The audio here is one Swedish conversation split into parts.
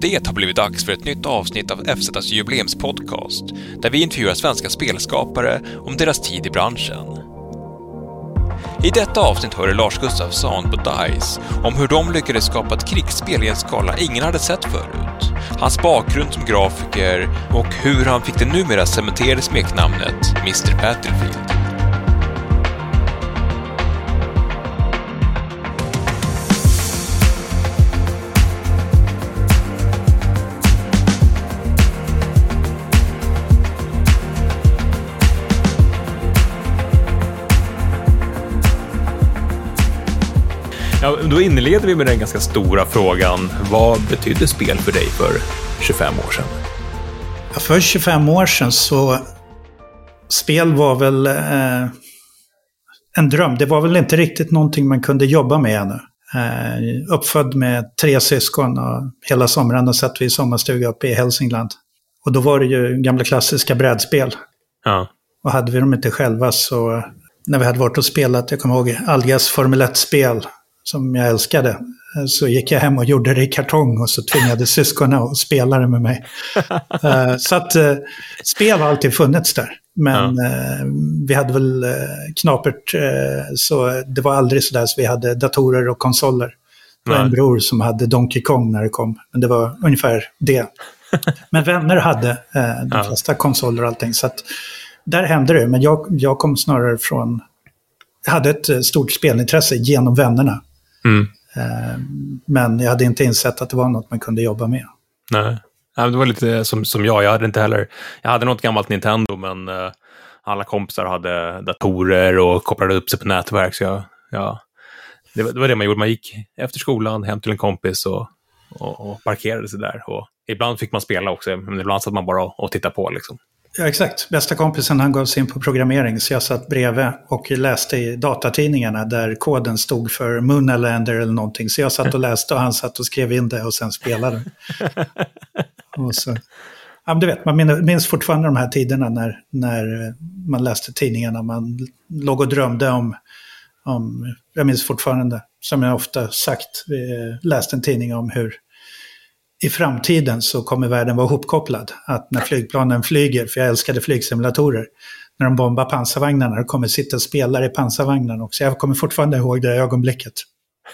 Det har blivit dags för ett nytt avsnitt av FZs jubileumspodcast där vi intervjuar svenska spelskapare om deras tid i branschen. I detta avsnitt hör du Lars Gustafsson på DICE om hur de lyckades skapa ett krigsspel i en skala ingen hade sett förut, hans bakgrund som grafiker och hur han fick det numera cementerade smeknamnet Mr Battlefield. Ja, då inleder vi med den ganska stora frågan. Vad betydde spel för dig för 25 år sedan? Ja, för 25 år sedan så... Spel var väl eh, en dröm. Det var väl inte riktigt någonting man kunde jobba med ännu. Eh, uppfödd med tre syskon och hela somrarna satt vi i sommarstuga uppe i Hälsingland. Och då var det ju gamla klassiska brädspel. Ja. Och hade vi dem inte själva så... När vi hade varit och spelat, jag kommer ihåg Algas Formel 1-spel som jag älskade. Så gick jag hem och gjorde det i kartong och så tvingade syskonen att spela det med mig. uh, så att uh, spel har alltid funnits där. Men ja. vi hade väl knapert, så det var aldrig sådär så vi hade datorer och konsoler. Det var en bror som hade Donkey Kong när det kom. Men det var ungefär det. Men vänner hade de ja. flesta konsoler och allting. Så att där hände det. Men jag, jag kom snarare från... Jag hade ett stort spelintresse genom vännerna. Mm. Men jag hade inte insett att det var något man kunde jobba med. Nej, det var lite som, som jag. Jag hade inte heller... Jag hade något gammalt Nintendo, men uh, alla kompisar hade datorer och kopplade upp sig på nätverk. Så jag, ja, det, var, det var det man gjorde. Man gick efter skolan hem till en kompis och, och, och parkerade sig där. Och ibland fick man spela också, men ibland satt man bara och, och tittade på. Liksom. Ja, exakt. Bästa kompisen han gav sig in på programmering så jag satt bredvid och läste i datatidningarna där koden stod för Moonalander eller någonting. Så jag satt och läste och han satt och skrev in det och sen spelade. och så, ja, du vet, man minns fortfarande de här tiderna när, när man läste tidningarna. Man låg och drömde om, om, jag minns fortfarande, som jag ofta sagt, vi läste en tidning om hur i framtiden så kommer världen vara hopkopplad. Att när flygplanen flyger, för jag älskade flygsimulatorer, när de bombar pansarvagnarna, det kommer sitta spelare i pansarvagnarna också. Jag kommer fortfarande ihåg det ögonblicket.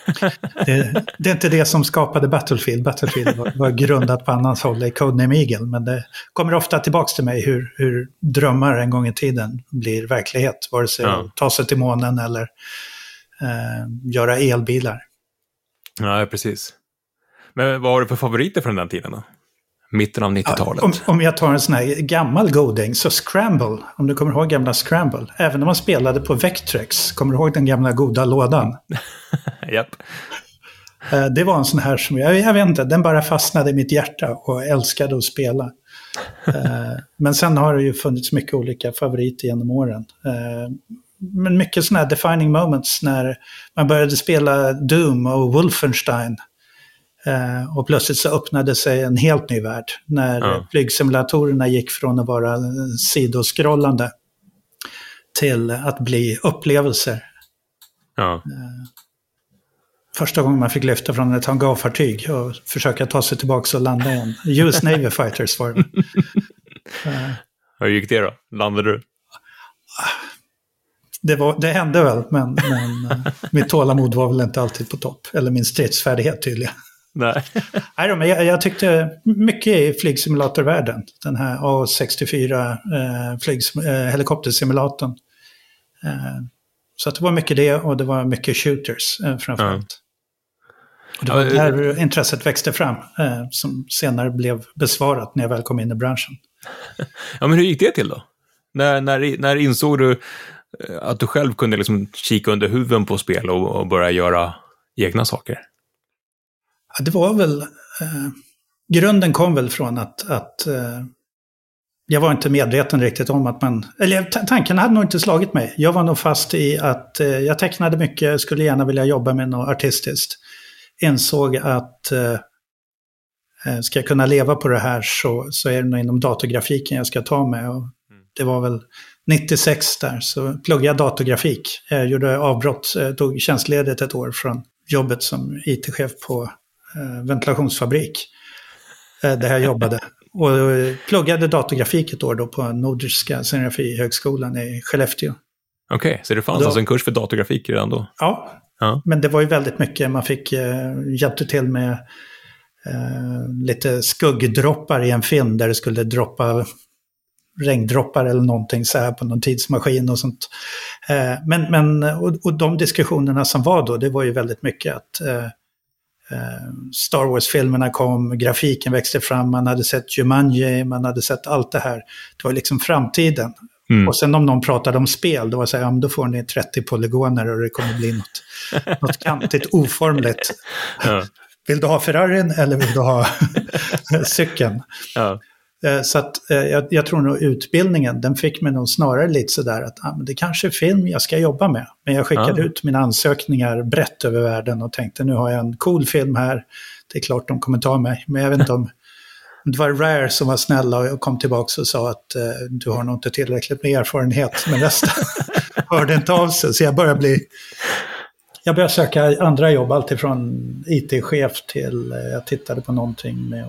det, det, är inte det som skapade Battlefield. Battlefield var, var grundat på annans håll i Codename Eagle. Men det kommer ofta tillbaka till mig hur, hur drömmar en gång i tiden blir verklighet. Vare sig ja. ta sig till månen eller eh, göra elbilar. Ja, precis. Men vad har du för favoriter från den tiden då? Mitten av 90-talet. Ja, om, om, jag tar en sån här gammal goding, så Scramble, om du kommer ihåg gamla Scramble. Även när man spelade på Vectrex, kommer du ihåg den gamla goda lådan? Japp. Eh, det var en sån här som, jag, jag vet inte, den bara fastnade i mitt hjärta och älskade att spela. Eh, men sen har det ju funnits mycket olika favoriter genom åren. Eh, men mycket sådana här defining moments när man började spela Doom och Wolfenstein. Eh, och plötsligt så öppnade sig en helt ny värld när ja. flygsimulatorerna gick från att vara sidoskrollande till att bli upplevelser. Ja. Eh, första gången man fick lyfta från ett hangarfartyg och försöka ta sig tillbaka och landa igen. US Navy Fighters var det. uh, Hur gick det då? Landade du? Det, var, det hände väl, men, men uh, mitt tålamod var väl inte alltid på topp. Eller min stridsfärdighet tydligen. Nej. Nej men jag, jag, tyckte mycket i flygsimulatorvärlden. Den här A64 eh, flygs, eh, helikoptersimulatorn. Eh, så det var mycket det och det var mycket shooters eh, framförallt. Mm. Och det var ja, där intresset växte fram, eh, som senare blev besvarat när jag väl kom in i branschen. Ja, men hur gick det till då? När, när, när insåg du eh, att du själv kunde liksom kika under huven på spel och, och börja göra egna saker? Det var väl... Eh, grunden kom väl från att, att eh, jag var inte medveten riktigt om att man... Eller tanken hade nog inte slagit mig. Jag var nog fast i att eh, jag tecknade mycket, skulle gärna vilja jobba med något artistiskt. Insåg att eh, eh, ska jag kunna leva på det här så, så är det nog inom datorgrafiken jag ska ta mig. Och det var väl 96 där, så pluggade jag datorgrafik. Jag gjorde avbrott, tog tjänstledigt ett år från jobbet som IT-chef på eh, ventilationsfabrik. eh, där jag jobbade. Och eh, pluggade datorgrafik ett år då på Nordiska scenografihögskolan i Skellefteå. Okej, okay, så det fanns då, alltså en kurs för datorgrafik redan då? Ja, ja, men det var ju väldigt mycket. Man fick eh, hjälpte till med eh, lite skuggdroppar i en film där det skulle droppa regndroppar eller någonting så här på någon tidsmaskin och sånt. Eh, men, men och, och, de diskussionerna som var då, det var ju väldigt mycket att eh, eh, Star Wars-filmerna kom, grafiken växte fram, man hade sett Jumanji, man hade sett allt det här. Det var liksom framtiden. Mm. Och sen om någon pratade om spel, då var det så här, ja, då får ni 30 polygoner och det kommer bli något, något kantigt, oformligt. Ja. Vill du ha Ferrarin eller vill du ha cykeln? Ja. Eh, så att, eh, jag, jag, tror nog utbildningen, den fick mig nog snarare lite sådär att ah, det kanske är film jag ska jobba med. Men jag skickade ja. ut mina ansökningar brett över världen och tänkte nu har jag en cool film här. Det är klart de kommer ta mig. Men jag vet inte om det var Rare som var snälla och kom tillbaka och sa att eh, du har nog inte tillräckligt med erfarenhet. Men resten hörde inte av sig. Så jag började bli... Jag började söka andra jobb, alltifrån IT-chef till... Jag tittade på någonting med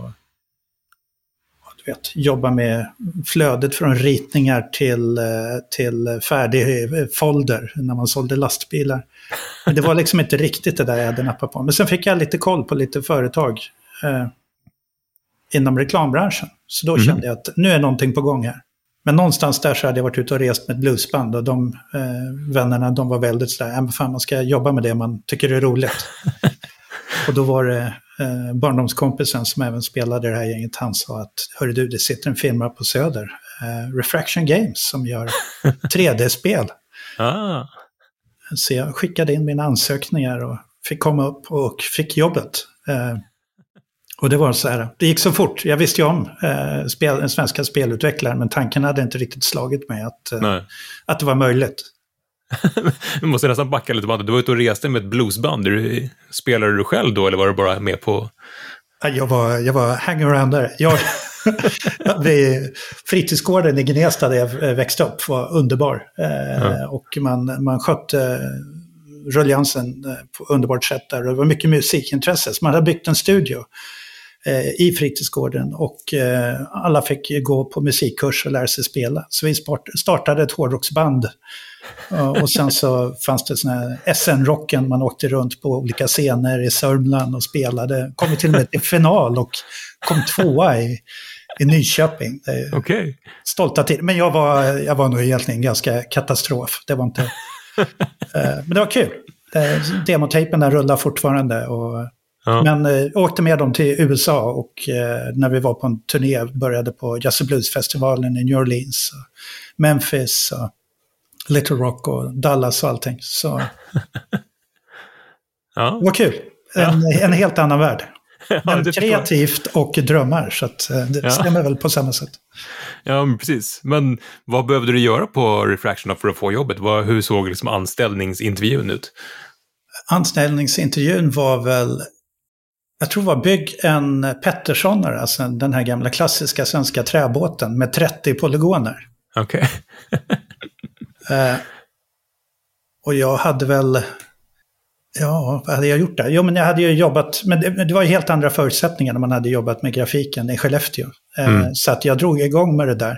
vet, jobba med flödet från ritningar till, eh, till färdig folder när man sålde lastbilar. Men det var liksom inte riktigt det där jag hade nappat på. Men sen fick jag lite koll på lite företag eh, inom reklambranschen. Så då mm. kände jag att nu är någonting på gång här. Men någonstans där så hade jag varit ute och rest med ett bluesband och de eh, vännerna de var väldigt sådär, ja men fan man ska jobba med det man tycker är roligt. och då var det eh, barndomskompisen som även spelade det här gänget, han sa att hörru du, det sitter en firma på Söder, eh, Refraction Games, som gör 3D-spel. ah. Så jag skickade in mina ansökningar och fick komma upp och fick jobbet. Eh, och det var så här, det gick så fort. Jag visste ju om eh, spel, svenska spelutvecklare, men tanken hade inte riktigt slagit mig att, eh, att det var möjligt. Vi måste nästan backa lite. Du var ute och reste med ett bluesband. Spelade du själv då eller var du bara med på? Jag var, jag var hangarounder. Jag, vid fritidsgården i Gnesta där jag växte upp var underbar. Mm. Och man, man skötte ruljansen eh, på underbart sätt där. Det var mycket musikintresse. Så man hade byggt en studio eh, i fritidsgården och alla fick gå på musikkurs och lära sig spela. Så vi startade ett hårdrocksband och sen så fanns det såna här SN-rocken, man åkte runt på olika scener i Sörmland och spelade. Kom till och med till final och kom tvåa i, i Nyköping. Okay. Stolta tid. Men jag var, jag var nog egentligen ganska katastrof. Det var inte... Eh, men det var kul. Eh, demotejpen där rullar fortfarande. Och, ja. Men eh, åkte med dem till USA och när vi var på en turné började på Jazz Blues-festivalen i New Orleans. Memphis. Och, Little Rock och Dallas och allting. Så ja. det var kul. En, ja. en helt annan värld. Men ja, kreativt och drömmar, så eh, det ja. stämmer väl på samma sätt. Ja, men precis. Men vad behövde du göra på Refraction för att få jobbet? hur såg liksom anställningsintervjun ut? Anställningsintervjun var väl, jag tror det var bygg en Petterssonare, alltså den här gamla klassiska svenska träbåten med 30 polygoner. Okej. Okay. Eh, och jag hade väl... Ja, vad hade jag gjort där? Jo, men jag hade ju jobbat, men det, det var helt andra förutsättningar när man hade jobbat med grafiken i Skellefteå. Eh, mm. Så att jag drog igång med det där.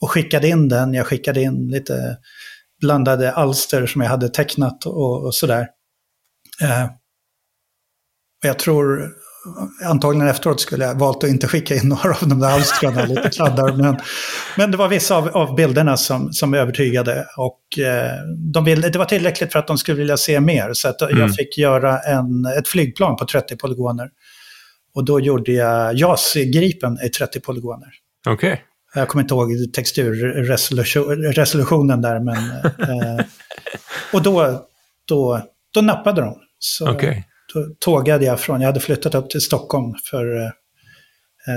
Och skickade in den, jag skickade in lite blandade alster som jag hade tecknat och, och sådär. Eh, jag tror antagligen efteråt skulle jag valt att inte skicka in några av de där alstren, lite kladdar. Men, men det var vissa av, av bilderna som, som övertygade. Och eh, de ville, det var tillräckligt för att de skulle vilja se mer. Så att mm. jag fick göra en, ett flygplan på 30 polygoner. Och då gjorde jag JAS-gripen i 30 polygoner. Okej. Okay. Jag kommer inte ihåg texturresolutionen där, men... Eh, och då, då, då nappade de. Okej. Okay tågade jag från, jag hade flyttat upp till Stockholm för eh,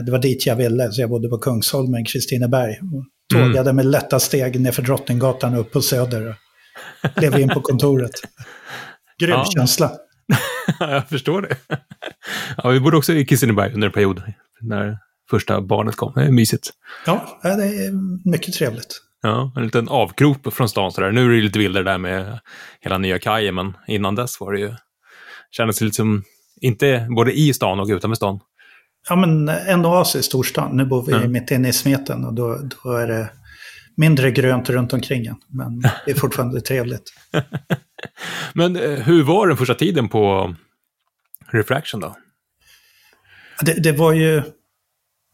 det var dit jag ville, så jag bodde på Kungsholmen, Kristineberg. Tågade mm. med lätta steg ner för Drottninggatan upp på Söder. Och klev in på kontoret. Grym ja. känsla. jag förstår det. Ja, vi bodde också i Kristineberg under en period när första barnet kom. Det är mysigt. Ja, det är mycket trevligt. Ja, en liten avkrop från stan sådär. Nu är det lite vildare där med hela nya kajen, men innan dess var det ju kändes lite som, inte både i stan och utanför stan. ja, men en oas i storstan. Nu bor vi Mm. mitt inne i smeten och då, då är det mindre grönt runt omkring en. Men det är fortfarande trevligt. Men eh, hur var den första tiden på Refraction då? Det, det var ju,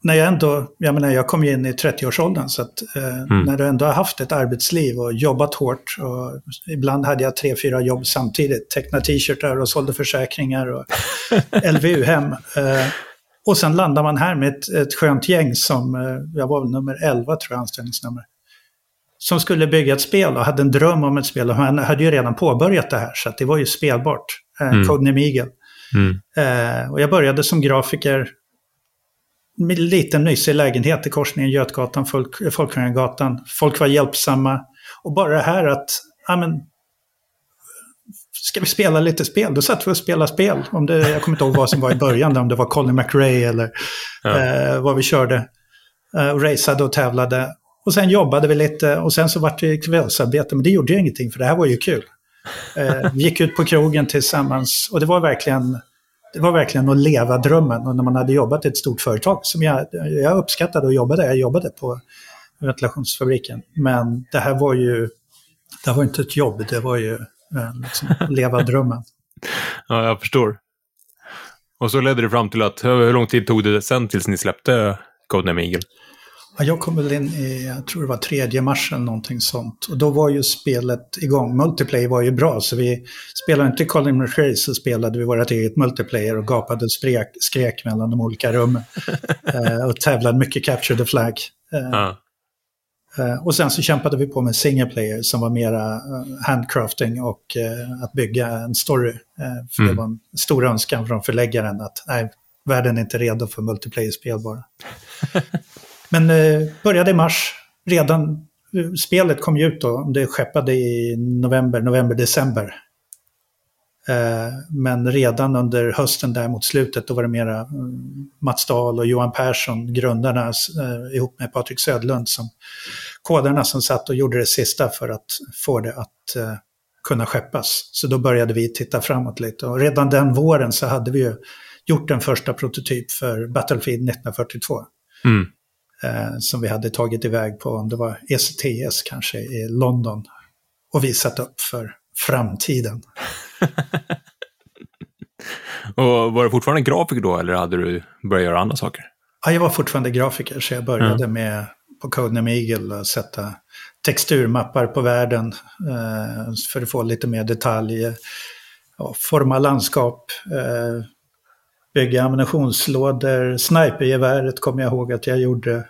när jag ändå, jag menar jag kom ju in i 30-årsåldern så att eh, när du ändå har haft ett arbetsliv och jobbat hårt och ibland hade jag tre, fyra jobb samtidigt, tecknade t-shirtar och sålde försäkringar och LVU-hem. Eh, och sen landar man här med ett, ett skönt gäng som, eh, jag var väl nummer 11 tror jag, anställningsnummer. Som skulle bygga ett spel och hade en dröm om ett spel och han hade ju redan påbörjat det här så att det var ju spelbart. Eh, Mm. Eagle. Mm. Eh, och jag började som grafiker liten mysig lägenhet i korsningen Götgatan, Folk, Folkungagatan. Folk var hjälpsamma. Och bara det här att, ja men, ska vi spela lite spel? Då satt vi och spelade spel. Om det, jag kommer inte ihåg vad som var i början, om det var Colin McRae eller Ja. eh, vad vi körde. Eh, och raceade och tävlade. Och sen jobbade vi lite och sen så vart det kvällsarbete, men det gjorde ju ingenting för det här var ju kul. Eh, vi gick ut på krogen tillsammans och det var verkligen det var verkligen att leva drömmen. Och när man hade jobbat i ett stort företag som jag, jag uppskattade och jobbade, jag jobbade på ventilationsfabriken. Men det här var ju, det var inte ett jobb, det var ju eh, liksom, att leva drömmen. Ja, jag förstår. Och så ledde det fram till att, hur hur lång tid tog det sen tills ni släppte Codename Eagle? Ja, jag kom väl in i, jag tror det var tredje mars eller någonting sånt. Och då var ju spelet igång. Multiplayer var ju bra, så vi spelade inte Colin McRae så spelade vi vårt eget multiplayer och gapade och skrek, skrek mellan de olika rummen. eh, och tävlade mycket Capture the Flag. Eh, Ja. Eh, Och sen så kämpade vi på med single player som var mera eh, handcrafting och eh, att bygga en story. Eh, För Mm. det var en stor önskan från förläggaren att nej, världen är inte redo för multiplayer-spel bara. Men eh, började i mars, redan, eh, spelet kom ju ut då, det skeppade i november, november, december. Eh, Men redan under hösten där mot slutet, då var det mera eh, Mats Dahl och Johan Persson, grundarna, eh, ihop med Patrik Södlund, som kodarna som satt och gjorde det sista för att få det att eh, kunna skeppas. Så då började vi titta framåt lite. Och redan den våren så hade vi ju gjort en första prototyp för Battlefield 1942. Mm. Eh, som vi hade tagit iväg på, om det var ECTS kanske, i London. Och visat upp för framtiden. Och var du fortfarande grafiker då, eller hade du börjat göra andra saker? Ja, jag var fortfarande grafiker så jag började med på Codename Eagle att sätta texturmappar på världen eh, för att få lite mer detalj. Ja, forma landskap, eh, bygga ammunitionslådor, snipergeväret kommer jag ihåg att jag gjorde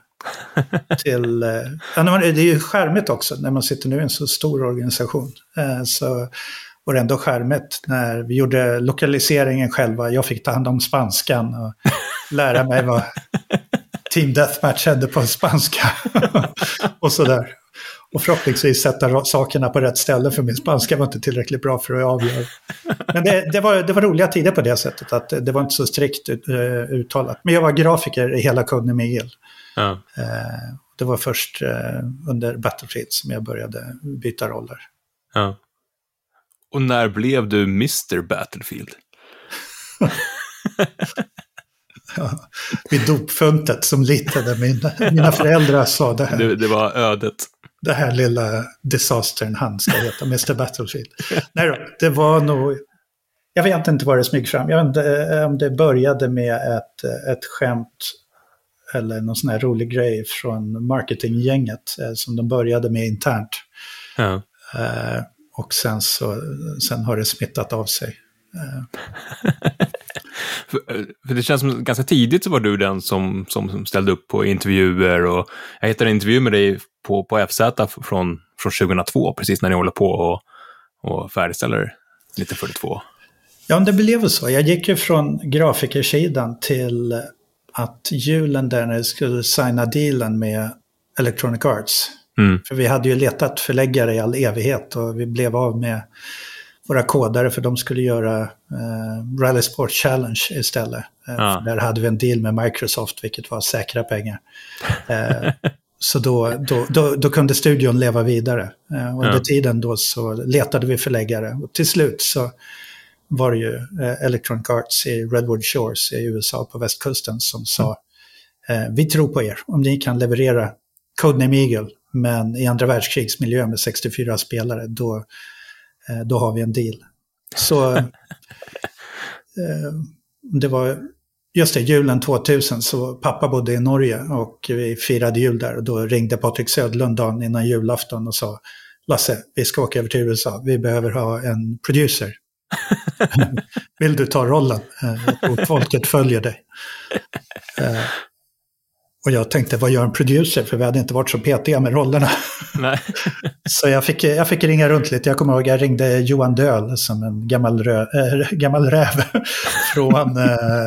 till, eh, det är ju skärmigt också när man sitter nu i en så stor organisation. Eh, så var det ändå skärmigt när vi gjorde lokaliseringen själva. Jag fick ta hand om spanskan och lära mig vad Team Deathmatch hände på spanska. och sådär. Och förhoppningsvis sätta sakerna på rätt ställe för min spanska var inte tillräckligt bra för att avgöra. Men det, det, var, det var roliga tider på det sättet att det var inte så strikt eh, uttalat. Men jag var grafiker i hela kunden med el. Ja. Eh, det var först eh, under Battlefield som jag började byta roller. ja. Och när blev du Mr Battlefield? Ja, vid dopfuntet som liten. där Mina, mina föräldrar sa det här. Det, det var ödet. Det här lilla disastern han ska heta, Mr. Battlefield. Nej då, det var nog... Jag vet inte vad det smyg fram. Jag vet inte eh, om det började med ett, eh, ett skämt eller någon sån här rolig grej från marketinggänget eh, som de började med internt. Ja. Eh, och sen, så, sen har det smittat av sig. För, för det känns som ganska tidigt så var du den som, som, som ställde upp på intervjuer och jag hittade en intervju med dig på, på FZ från, från 2002, precis när ni håller på och, och färdigställer 1942. Ja, det blev så. Jag gick ju från grafikersidan till att julen där när jag skulle signa dealen med Electronic Arts. Mm. För vi hade ju letat förläggare i all evighet och vi blev av med våra kodare för de skulle göra eh, Rally Sport Challenge istället. Eh, Ja. Där hade vi en deal med Microsoft, vilket var säkra pengar. Eh, så då, då, då, då kunde studion leva vidare. Eh, under Ja. tiden då så letade vi förläggare. Och till slut så var det ju eh, Electronic Arts i Redwood Shores i USA på västkusten som sa eh, vi tror på er om ni kan leverera Codename Eagle men i andra världskrigsmiljö med 64 spelare då, då har vi en deal. Så eh, det var just det, julen 2000 så pappa bodde i Norge och vi firade jul där och då ringde Patrik Södlund dagen innan julafton och sa Lasse, vi ska åka över till USA, vi behöver ha en producer. Vill du ta rollen? Och eh, folket följer dig. Och jag tänkte, vad gör en producer? För vi hade inte varit så petiga med rollerna. så jag fick, jag fick ringa runt lite. Jag kommer ihåg, jag ringde Johan Döhl som en gammal, rö, äh, gammal räv från äh,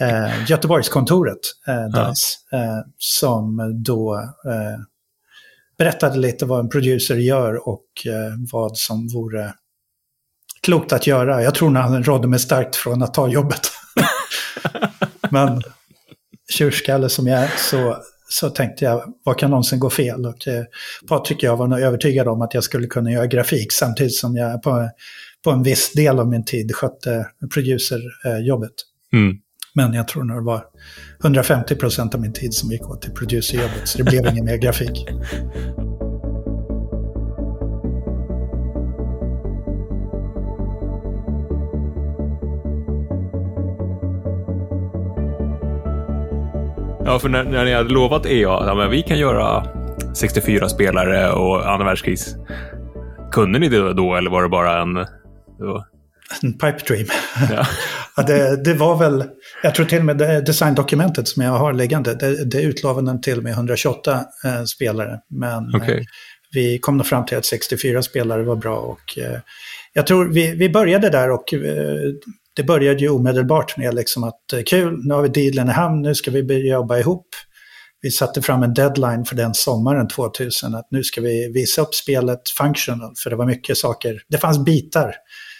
äh, Göteborgskontoret, äh, ja. som då berättade lite vad en producer gör och vad som vore klokt att göra. Jag tror han rådde mig starkt från att ta jobbet. Men tjurskalle som jag är så, så tänkte jag, vad kan någonsin gå fel? Och eh, Patrik och jag var nog övertygade om att jag skulle kunna göra grafik samtidigt som jag på, på en viss del av min tid skötte producerjobbet. Mm. Men jag tror nog det var 150 procent av min tid som gick åt till producerjobbet, så det blev ingen mer grafik. Ja, för när, när ni hade lovat EA att ja, vi kan göra 64 spelare och andra världskrigs. Kunde ni det då eller var det bara en... Då? En pipe dream. Ja. ja, det, det, var väl, jag tror till och med det designdokumentet som jag har liggande, det, det utlovade den till med 128 eh, spelare. Men okay. eh, vi kom nog fram till att 64 spelare var bra och eh, jag tror vi, vi började där och eh, det började ju omedelbart med liksom att eh, kul, nu har vi dealen i hamn, nu ska vi börja jobba ihop. Vi satte fram en deadline för den sommaren 2000 att nu ska vi visa upp spelet functional, för det var mycket saker, det fanns bitar.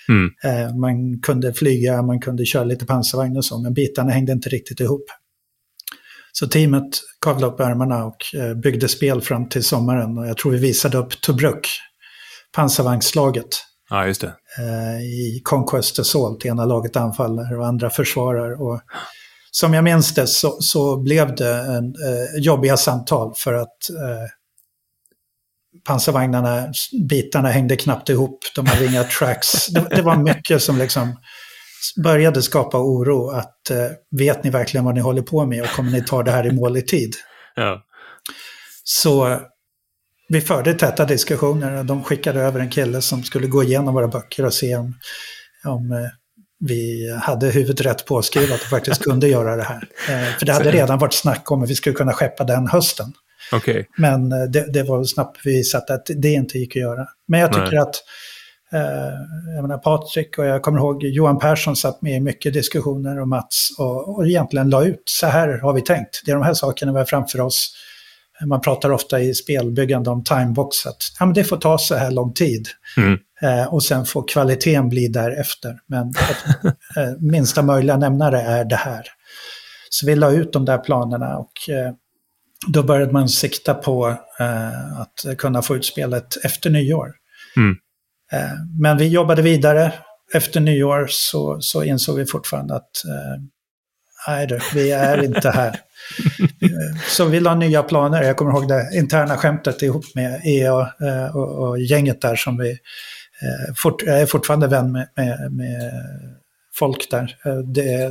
Mm. Eh, man kunde flyga, man kunde köra lite pansarvagn och så, men bitarna hängde inte riktigt ihop. Så teamet kavlade upp ärmarna och eh, byggde spel fram till sommaren och jag tror vi visade upp Tobruk, pansarvagnsslaget. Ja, just det. Eh, I Conquest Assault, ena laget anfaller och andra försvarar. Och som jag minns det så, så blev det en, eh, jobbiga samtal för att eh, pansarvagnarna, bitarna hängde knappt ihop, de hade inga tracks. Det, det, var mycket som liksom började skapa oro att eh, vet ni verkligen vad ni håller på med och kommer ni ta det här i mål i tid? Ja. Så vi förde täta diskussioner och de skickade över en kille som skulle gå igenom våra böcker och se om, om eh, vi hade huvudet rätt påskrivet och faktiskt kunde göra det här. Eh, för det hade redan varit snack om att vi skulle kunna skeppa den hösten. Okay. Men eh, det, det var snabbt visat att det inte gick att göra. Men jag tycker Nej. att jag menar Patrik och jag kommer ihåg Johan Persson satt med i mycket diskussioner och Mats och, och egentligen la ut så här har vi tänkt. Det är de här sakerna vi har framför oss. Man pratar ofta i spelbyggande om timebox, att ja, men det får ta så här lång tid. Mm. Eh, och sen får kvaliteten bli därefter. Men att, eh, minsta möjliga nämnare är det här. Så vi la ut de där planerna och eh, då började man sikta på eh, att kunna få ut spelet efter nyår. Mm. Eh, men vi jobbade vidare. Efter nyår så, så insåg vi fortfarande att eh, nej vi är inte här. Så vi la nya planer. Jag kommer ihåg det interna skämtet ihop med EA eh, och, och gänget där som vi eh, fort, jag är fortfarande vän med, med, med folk där. Eh, det,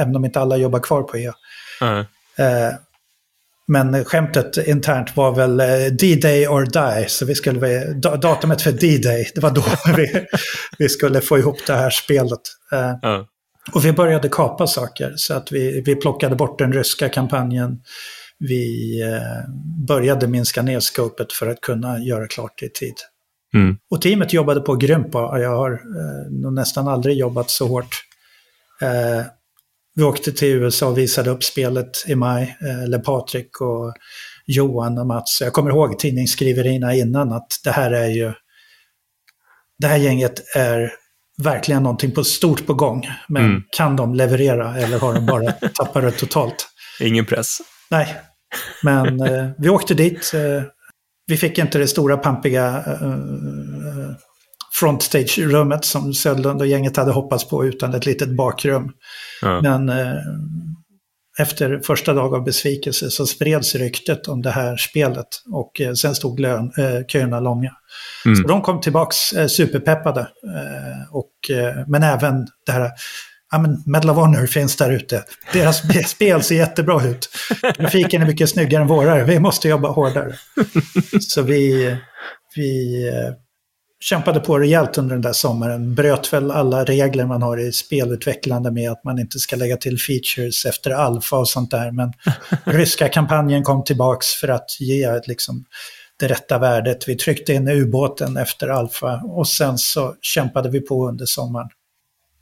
även om inte alla jobbar kvar på EA. Mm. Men skämtet internt var väl D-Day or Die, så vi skulle, datumet för D-Day, det var då vi, vi skulle få ihop det här spelet. Mm. Och vi började kapa saker så att vi, vi plockade bort den ryska kampanjen. Vi eh, började minska ner scopet för att kunna göra klart det i tid. Mm. Och teamet jobbade på grymt bra. Jag har eh, nästan aldrig jobbat så hårt. Eh, vi åkte till USA och visade upp spelet i maj. Eh, eller Patrik och Johan och Mats. Jag kommer ihåg tidningsskriverierna innan att det här är ju... Det här gänget är verkligen någonting på stort på gång. Men mm. kan de leverera eller har de bara tappat det totalt? Ingen press. Nej, men eh, vi åkte dit. Eh, vi fick inte det stora pampiga eh, frontstage-rummet som Söderlund och gänget hade hoppats på utan ett litet bakrum. Ja. Men eh, efter första dag av besvikelse så spreds ryktet om det här spelet och eh, sen stod lön, eh, köerna långa. Mm. Så de kom tillbaks eh, superpeppade. Eh, och, eh, men även det här, ja men Medal of Honor finns där ute. Deras sp- spel ser jättebra ut. Grafiken är mycket snyggare än våra, vi måste jobba hårdare. Så vi, vi eh, kämpade på rejält under den där sommaren. Bröt väl alla regler man har i spelutvecklande med att man inte ska lägga till features efter alfa och sånt där. Men ryska kampanjen kom tillbaks för att ge liksom, det rätta värdet. Vi tryckte in ubåten efter alfa och sen så kämpade vi på under sommaren.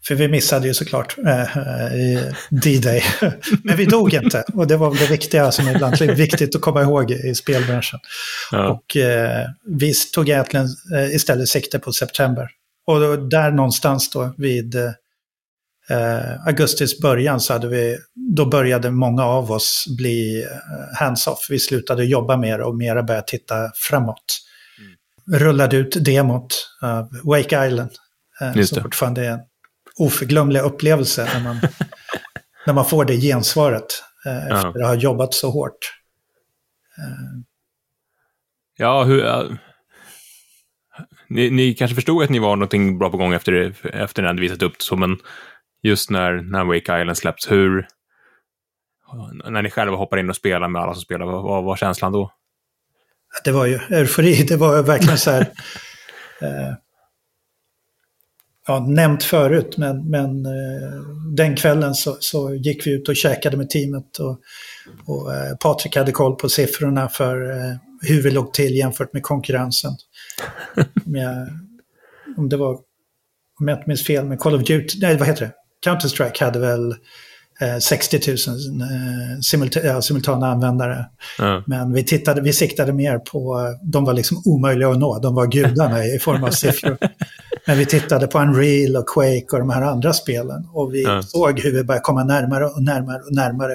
För vi missade ju såklart eh, eh, D-Day. Men vi dog inte. Och det var väl det viktiga som ibland är viktigt att komma ihåg i spelbranschen. Ja. Och eh, vi tog egentligen eh, istället sikte på september. Och då, där någonstans då vid eh, augustis början så hade vi, då började många av oss bli eh, hands-off. Vi slutade jobba mer och mera började titta framåt. Rullade ut demot av Wake Island. Eh, som fortfarande är en oförglömlig upplevelse när man, när man får det gensvaret eh, Ja. efter att ha jobbat så hårt. Ja, hur... ja. Ni, ni kanske förstod att ni var någonting bra på gång efter, efter ni visat upp det så, men just när, när Wake Island släpps, hur... När ni själva hoppar in och spelar med alla som spelar, vad vad var känslan då? Det var ju eufori, det var verkligen så här... eh, ja, nämnt förut, men, men eh, den kvällen så, så gick vi ut och käkade med teamet. Och, och eh, Patrik hade koll på siffrorna för eh, hur vi låg till jämfört med konkurrensen. om, jag, om det var, om jag inte minns fel, men Call of Duty, nej vad heter det? Counter-Strike hade väl eh, 60 000 eh, simulta ja, simultana användare. Ja. Men vi, tittade, vi siktade mer på, de var liksom omöjliga att nå, de var gudarna i form av siffror. Men vi tittade på Unreal och Quake och de här andra spelen. Och vi Ja. såg hur vi började komma närmare och närmare och närmare.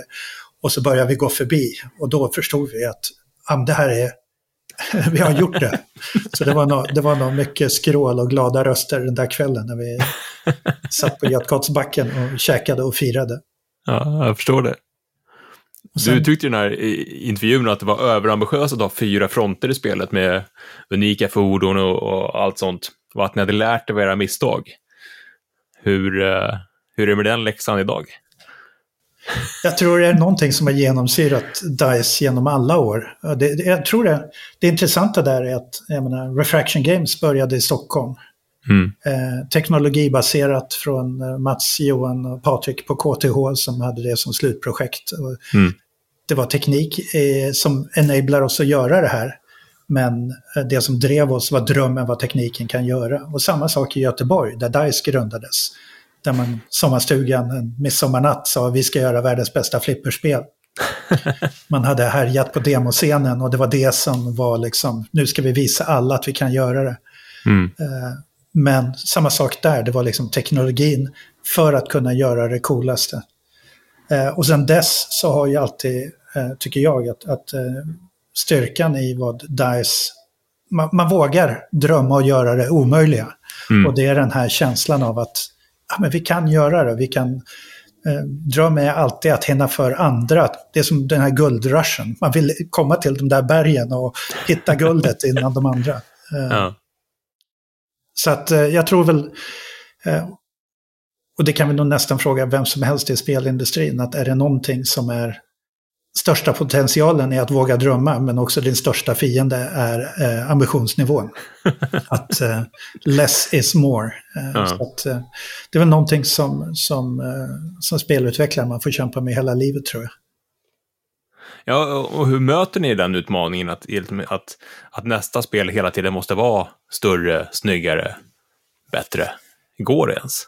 Och så började vi gå förbi. Och då förstod vi att men det här är, vi har gjort det. Så det var, nog, det var nog mycket skrål och glada röster den där kvällen när vi satt på Götgatsbacken och käkade och firade. ja, jag förstår det. Sen- Du tyckte i den här intervjun att det var överambitiöst att ha fyra fronter i spelet med unika fordon och, och allt sånt. Och att ni hade lärt er av era misstag. Hur, eh, hur är det med den läxan idag? Jag tror det är någonting som har genomsyrat DICE genom alla år. Det, jag tror det, det intressanta där är att menar, Refraction Games började i Stockholm. Mm. Eh, teknologibaserat från eh, Mats, Johan och Patrik på KTH som hade det som slutprojekt. Mm. Det var teknik eh, som enablar oss att göra det här. Men eh, det som drev oss var drömmen vad tekniken kan göra. Och samma sak i Göteborg där DICE grundades. Där man sommarstugan en midsommarnatt sa vi ska göra världens bästa flipperspel. Man hade härjat på demoscenen och det var det som var liksom, nu ska vi visa alla att vi kan göra det. Mm. Eh, Men samma sak där, det var liksom teknologin för att kunna göra det coolaste. Eh, Och sen dess så har ju alltid, tycker jag, att, att styrkan i vad DICE, man, man vågar drömma och göra det omöjliga. Mm. Och det är den här känslan av att ja, men vi kan göra det, vi kan Eh, drömmen är alltid att hinna för andra. Det är som den här guldrushen. Man vill komma till de där bergen och hitta guldet innan de andra. Eh, Ja. så att eh, jag tror väl, eh, och det kan vi nog nästan fråga vem som helst i spelindustrin, att är det någonting som är största potentialen är att våga drömma, men också din största fiende är eh, ambitionsnivån. att eh, less is more. Eh, Ja. att, eh, det är väl någonting som, som, eh, som spelutvecklare man får kämpa med hela livet tror jag. Ja, och hur möter ni den utmaningen att, att, att nästa spel hela tiden måste vara större, snyggare, bättre? Går det ens?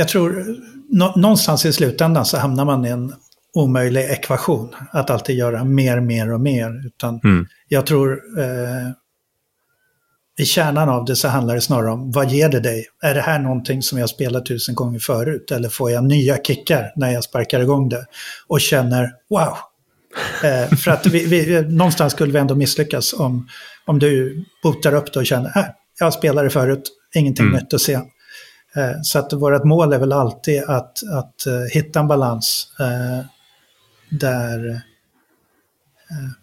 Jag tror nå, någonstans i slutändan så hamnar man i en omöjlig ekvation. Att alltid göra mer, mer och mer. Utan Mm. jag tror eh, i kärnan av det så handlar det snarare om vad ger det dig? Är det här någonting som jag spelat tusen gånger förut? Eller får jag nya kickar när jag sparkar igång det? Och känner wow, Eh, för att vi, vi, någonstans skulle vi ändå misslyckas om, om du botar upp det och känner äh, jag spelade förut, ingenting mm. nytt att se. Eh, så att vårt mål är väl alltid att, att eh, hitta en balans eh, där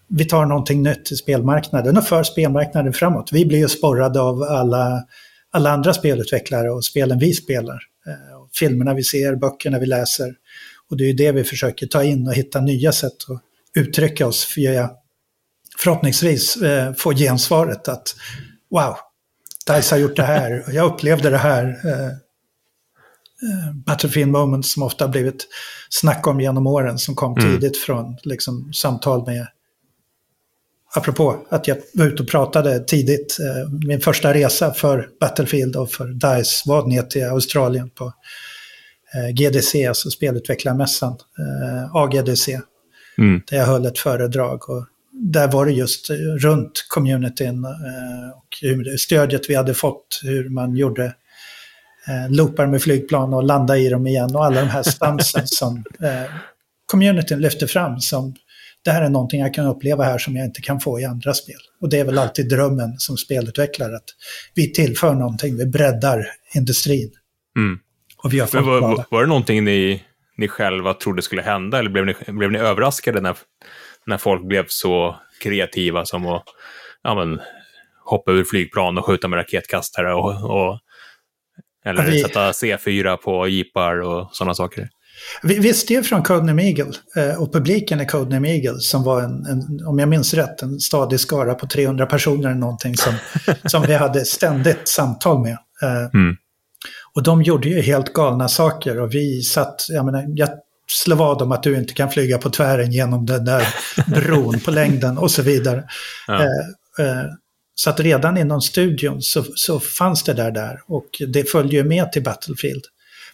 vi tar någonting nytt till spelmarknaden och för spelmarknaden framåt. Vi blir ju sporrade av alla, alla andra spelutvecklare och spelen vi spelar. filmerna vi ser, böckerna vi läser. Och det är ju det vi försöker ta in och hitta nya sätt att uttrycka oss via förhoppningsvis få gensvaret att wow, Dice har gjort det här, jag upplevde det här. Eh, eh, Battlefield Moments som ofta blivit snack om genom åren som kom mm. tidigt från liksom, samtal med Apropå att jag var ute och pratade tidigt, eh, min första resa för Battlefield och för DICE var ner till Australien på eh, GDC, alltså spelutvecklarmässan, eh, AGDC. Mm. Där jag höll ett föredrag. Och där var det just runt communityn eh, och stödet vi hade fått, hur man gjorde eh, loopar med flygplan och landa i dem igen och alla de här stunsen som eh, communityn lyfte fram som det här är någonting jag kan uppleva här som jag inte kan få i andra spel. Och det är väl alltid drömmen som spelutvecklare att vi tillför någonting, vi breddar industrin. Mm. Och vi har fått var, var, det någonting ni, ni själva trodde skulle hända eller blev ni, blev ni överraskade när när folk blev så kreativa som att ja, men, hoppa ur flygplan och skjuta med raketkastare och, och eller vi, sätta C4 på jeepar och sådana saker. Vi visste ju från Codename Eagle eh, och publiken i Codename Eagle som var en, en, om jag minns rätt, en stadig skara på 300 personer eller någonting som, som vi hade ständigt samtal med. Eh, mm. Och de gjorde ju helt galna saker och vi satt, jag menar, jag slå vad om att du inte kan flyga på tvären genom den där bron på längden och så vidare. Ja. Eh, eh, så att redan inom studion så, så fanns det där där och det följde ju med till Battlefield.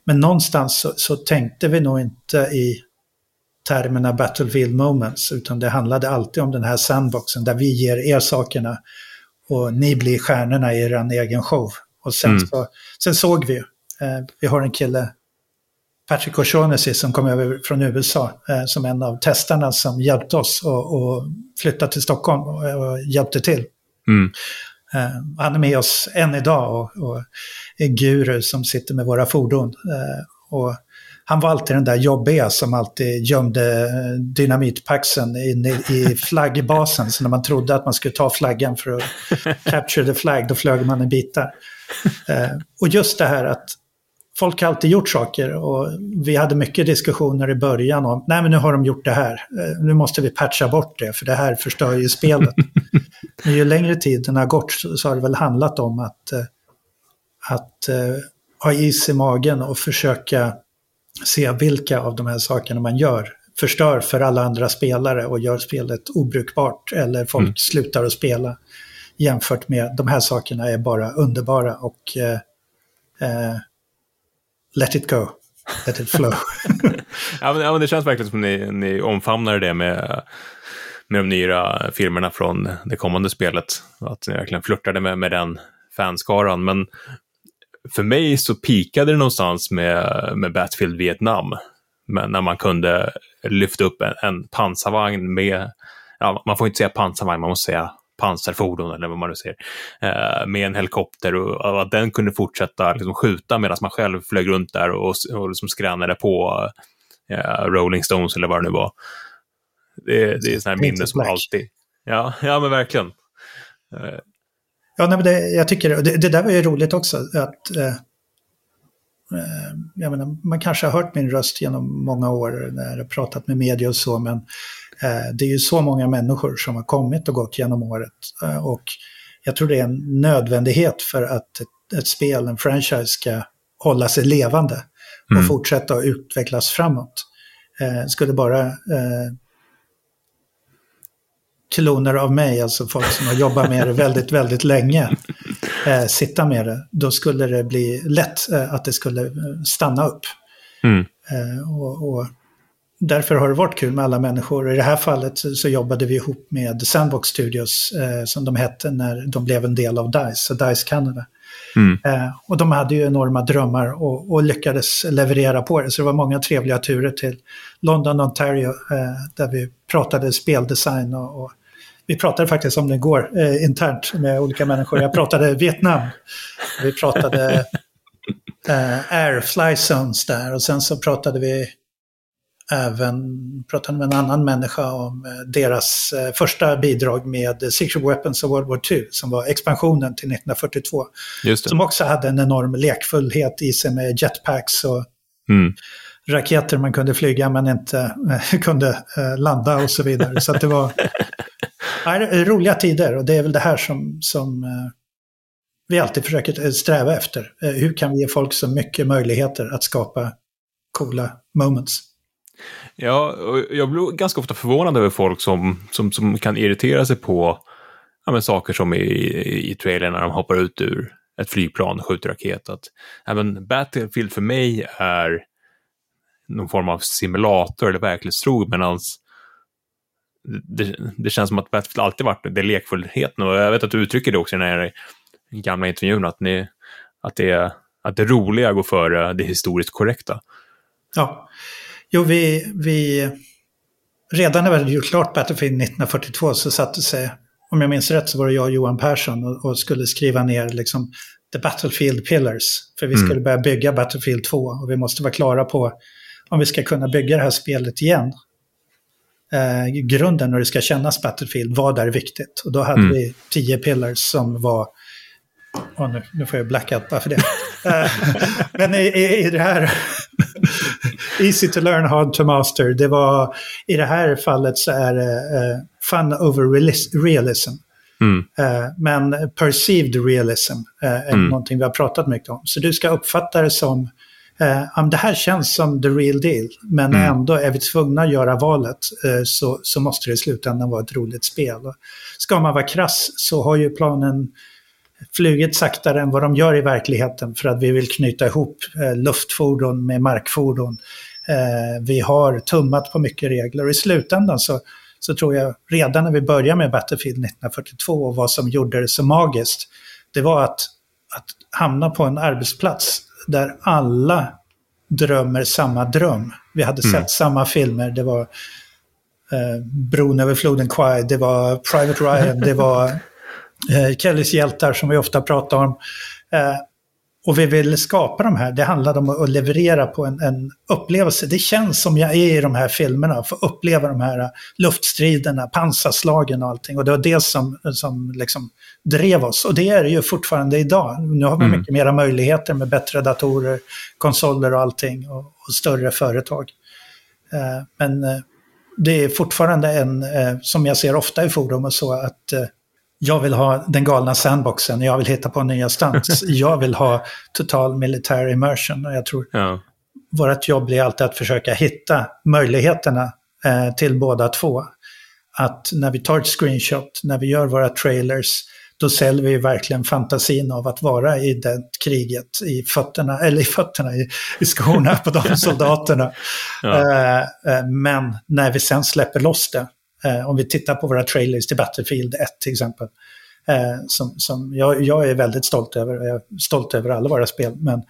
Men någonstans så, så tänkte vi nog inte i termerna Battlefield Moments utan det handlade alltid om den här sandboxen där vi ger er sakerna och ni blir stjärnorna i er egen show. Och sen, mm. så, sen såg vi eh, vi har en kille Patrick O'Shaughnessy som kom över från USA eh, som en av testarna som hjälpte oss att flytta till Stockholm och, och hjälpte till. Mm. Eh, han är med oss än idag och, och är guru som sitter med våra fordon. Eh, och han var alltid den där jobbiga som alltid gömde dynamitpaxen inne i flaggbasen. Så när man trodde att man skulle ta flaggan för att capture the flag, då flög man i bitar. Eh, och just det här att folk har alltid gjort saker och vi hade mycket diskussioner i början om nej men nu har de gjort det här, eh, nu måste vi patcha bort det för det här förstör ju spelet. men ju längre tiden har gått så har det väl handlat om att, eh, att uh, ha is i magen och försöka se vilka av de här sakerna man gör förstör för alla andra spelare och gör spelet obrukbart eller folk mm. slutar att spela jämfört med de här sakerna är bara underbara och uh, let it go, let it flow. ja, men, ja, men det känns verkligen som ni, ni omfamnar det med, med de nya filmerna från det kommande spelet. Att ni verkligen flörtade med, med den fanskaran. Men för mig så pikade det någonstans med, med Battlefield Vietnam. Men när man kunde lyfta upp en, en pansarvagn med, ja, man får inte säga pansarvagn, man måste säga pansarfordon eller vad man nu säger, eh, med en helikopter och, att den kunde fortsätta liksom, skjuta medan man själv flög runt där och, och liksom skränade på eh, Rolling Stones eller vad det nu var. Det, det är sådana här minnen som alltid... Ja, ja men verkligen. Eh. Ja, nej, men det, jag tycker det, det där var ju roligt också. att eh, eh, jag menar, Man kanske har hört min röst genom många år när jag pratat med media och så, men det är ju så många människor som har kommit och gått genom året. Eh, och jag tror det är en nödvändighet för att ett, ett spel, en franchise, ska hålla sig levande och mm. fortsätta att utvecklas framåt. Eh, skulle bara eh, kloner av mig, alltså folk som har jobbat med det väldigt, väldigt länge, eh, sitta med det, då skulle det bli lätt eh, att det skulle stanna upp. Mm. Eh, och, och, därför har det varit kul med alla människor. I det här fallet så jobbade vi ihop med Sandbox Studios, eh, som de hette när de blev en del av DICE, DICE Canada. Mm. Eh, och de hade ju enorma drömmar och, och, lyckades leverera på det. Så det var många trevliga turer till London, Ontario, eh, där vi pratade speldesign och, och vi pratade faktiskt om det igår eh, internt med olika människor. Jag pratade Vietnam. Vi pratade eh, Air Fly Zones där och sen så pratade vi även pratade med en annan människa om eh, deras eh, första bidrag med Secret Weapons of World War II som var expansionen till 1942. Som också hade en enorm lekfullhet i sig med jetpacks och mm. raketer man kunde flyga men inte äh, kunde landa och så vidare. så det var äh, roliga tider och det är väl det här som, som vi alltid försöker sträva efter. hur kan vi ge folk så mycket möjligheter att skapa coola moments? Ja, och jag blir ganska ofta förvånad över folk som, som, som kan irritera sig på ja, men saker som i, i trailern när de hoppar ut ur ett flygplan och skjuter raket. Att, ja, men Battlefield för mig är någon form av simulator eller verklighetstrogen medan det, det, känns som att Battlefield alltid varit det lekfullheten och jag vet att du uttrycker det också i den här gamla intervjun att, ni, att, det, att det roliga går före det historiskt korrekta. Ja, Jo, vi, vi... Redan när vi gjort klart Battlefield 1942 så satte sig, om jag minns rätt så var det jag och Johan Persson och, och skulle skriva ner liksom The Battlefield Pillars. För vi mm. skulle börja bygga Battlefield 2 och vi måste vara klara på om vi ska kunna bygga det här spelet igen. Eh, grunden när det ska kännas Battlefield, vad är viktigt? Och då hade mm. vi tio pillars som var Oh, nu, nu får jag blackout bara för det. Eh, men i, i, i, det här Easy to learn, hard to master. Det var, I det här fallet så är det uh, fun over realism. Mm. Uh, men perceived realism uh, är mm. någonting vi har pratat mycket om. Så du ska uppfatta det som um, det här känns som the real deal, men mm. ändå är vi tvungna att göra valet så, så måste det i slutändan vara ett roligt spel. Ska man vara krass så har ju planen flugit saktare än vad de gör i verkligheten för att vi vill knyta ihop eh, luftfordon med markfordon. Eh, vi har tummat på mycket regler och i slutändan så, så tror jag redan när vi började med Battlefield 1942 och vad som gjorde det så magiskt, det var att, att hamna på en arbetsplats där alla drömmer samma dröm. Vi hade mm. sett samma filmer, det var eh, Bron över floden Kwai, det var Private Ryan, det var eh, Kellys hjältar som vi ofta pratar om. Eh, och vi vill skapa de här, det handlade om att leverera på en, en, upplevelse. Det känns som jag är i de här filmerna, få uppleva de här luftstriderna, pansarslagen och allting. Och det var det som, som liksom drev oss. Och det är det ju fortfarande idag. Nu har vi mm. mycket mera möjligheter med bättre datorer, konsoler och allting och, och större företag. Eh, men eh, det är fortfarande en, eh, som jag ser ofta i forum och så, att eh, jag vill ha den galna sandboxen, jag vill hitta på nya stunts, jag vill ha total militär immersion. Och jag tror ja. vårt jobb blir alltid att försöka hitta möjligheterna eh, till båda två. Att när vi tar ett screenshot, när vi gör våra trailers, då säljer vi verkligen fantasin av att vara i det kriget, i fötterna, eller i fötterna, i, i skorna på de soldaterna. Ja. Eh, eh, men när vi sen släpper loss det, Eh, om vi tittar på våra trailers till Battlefield 1 till exempel. Eh, som, som jag, jag, är väldigt stolt över. Jag är stolt över alla våra spel. Men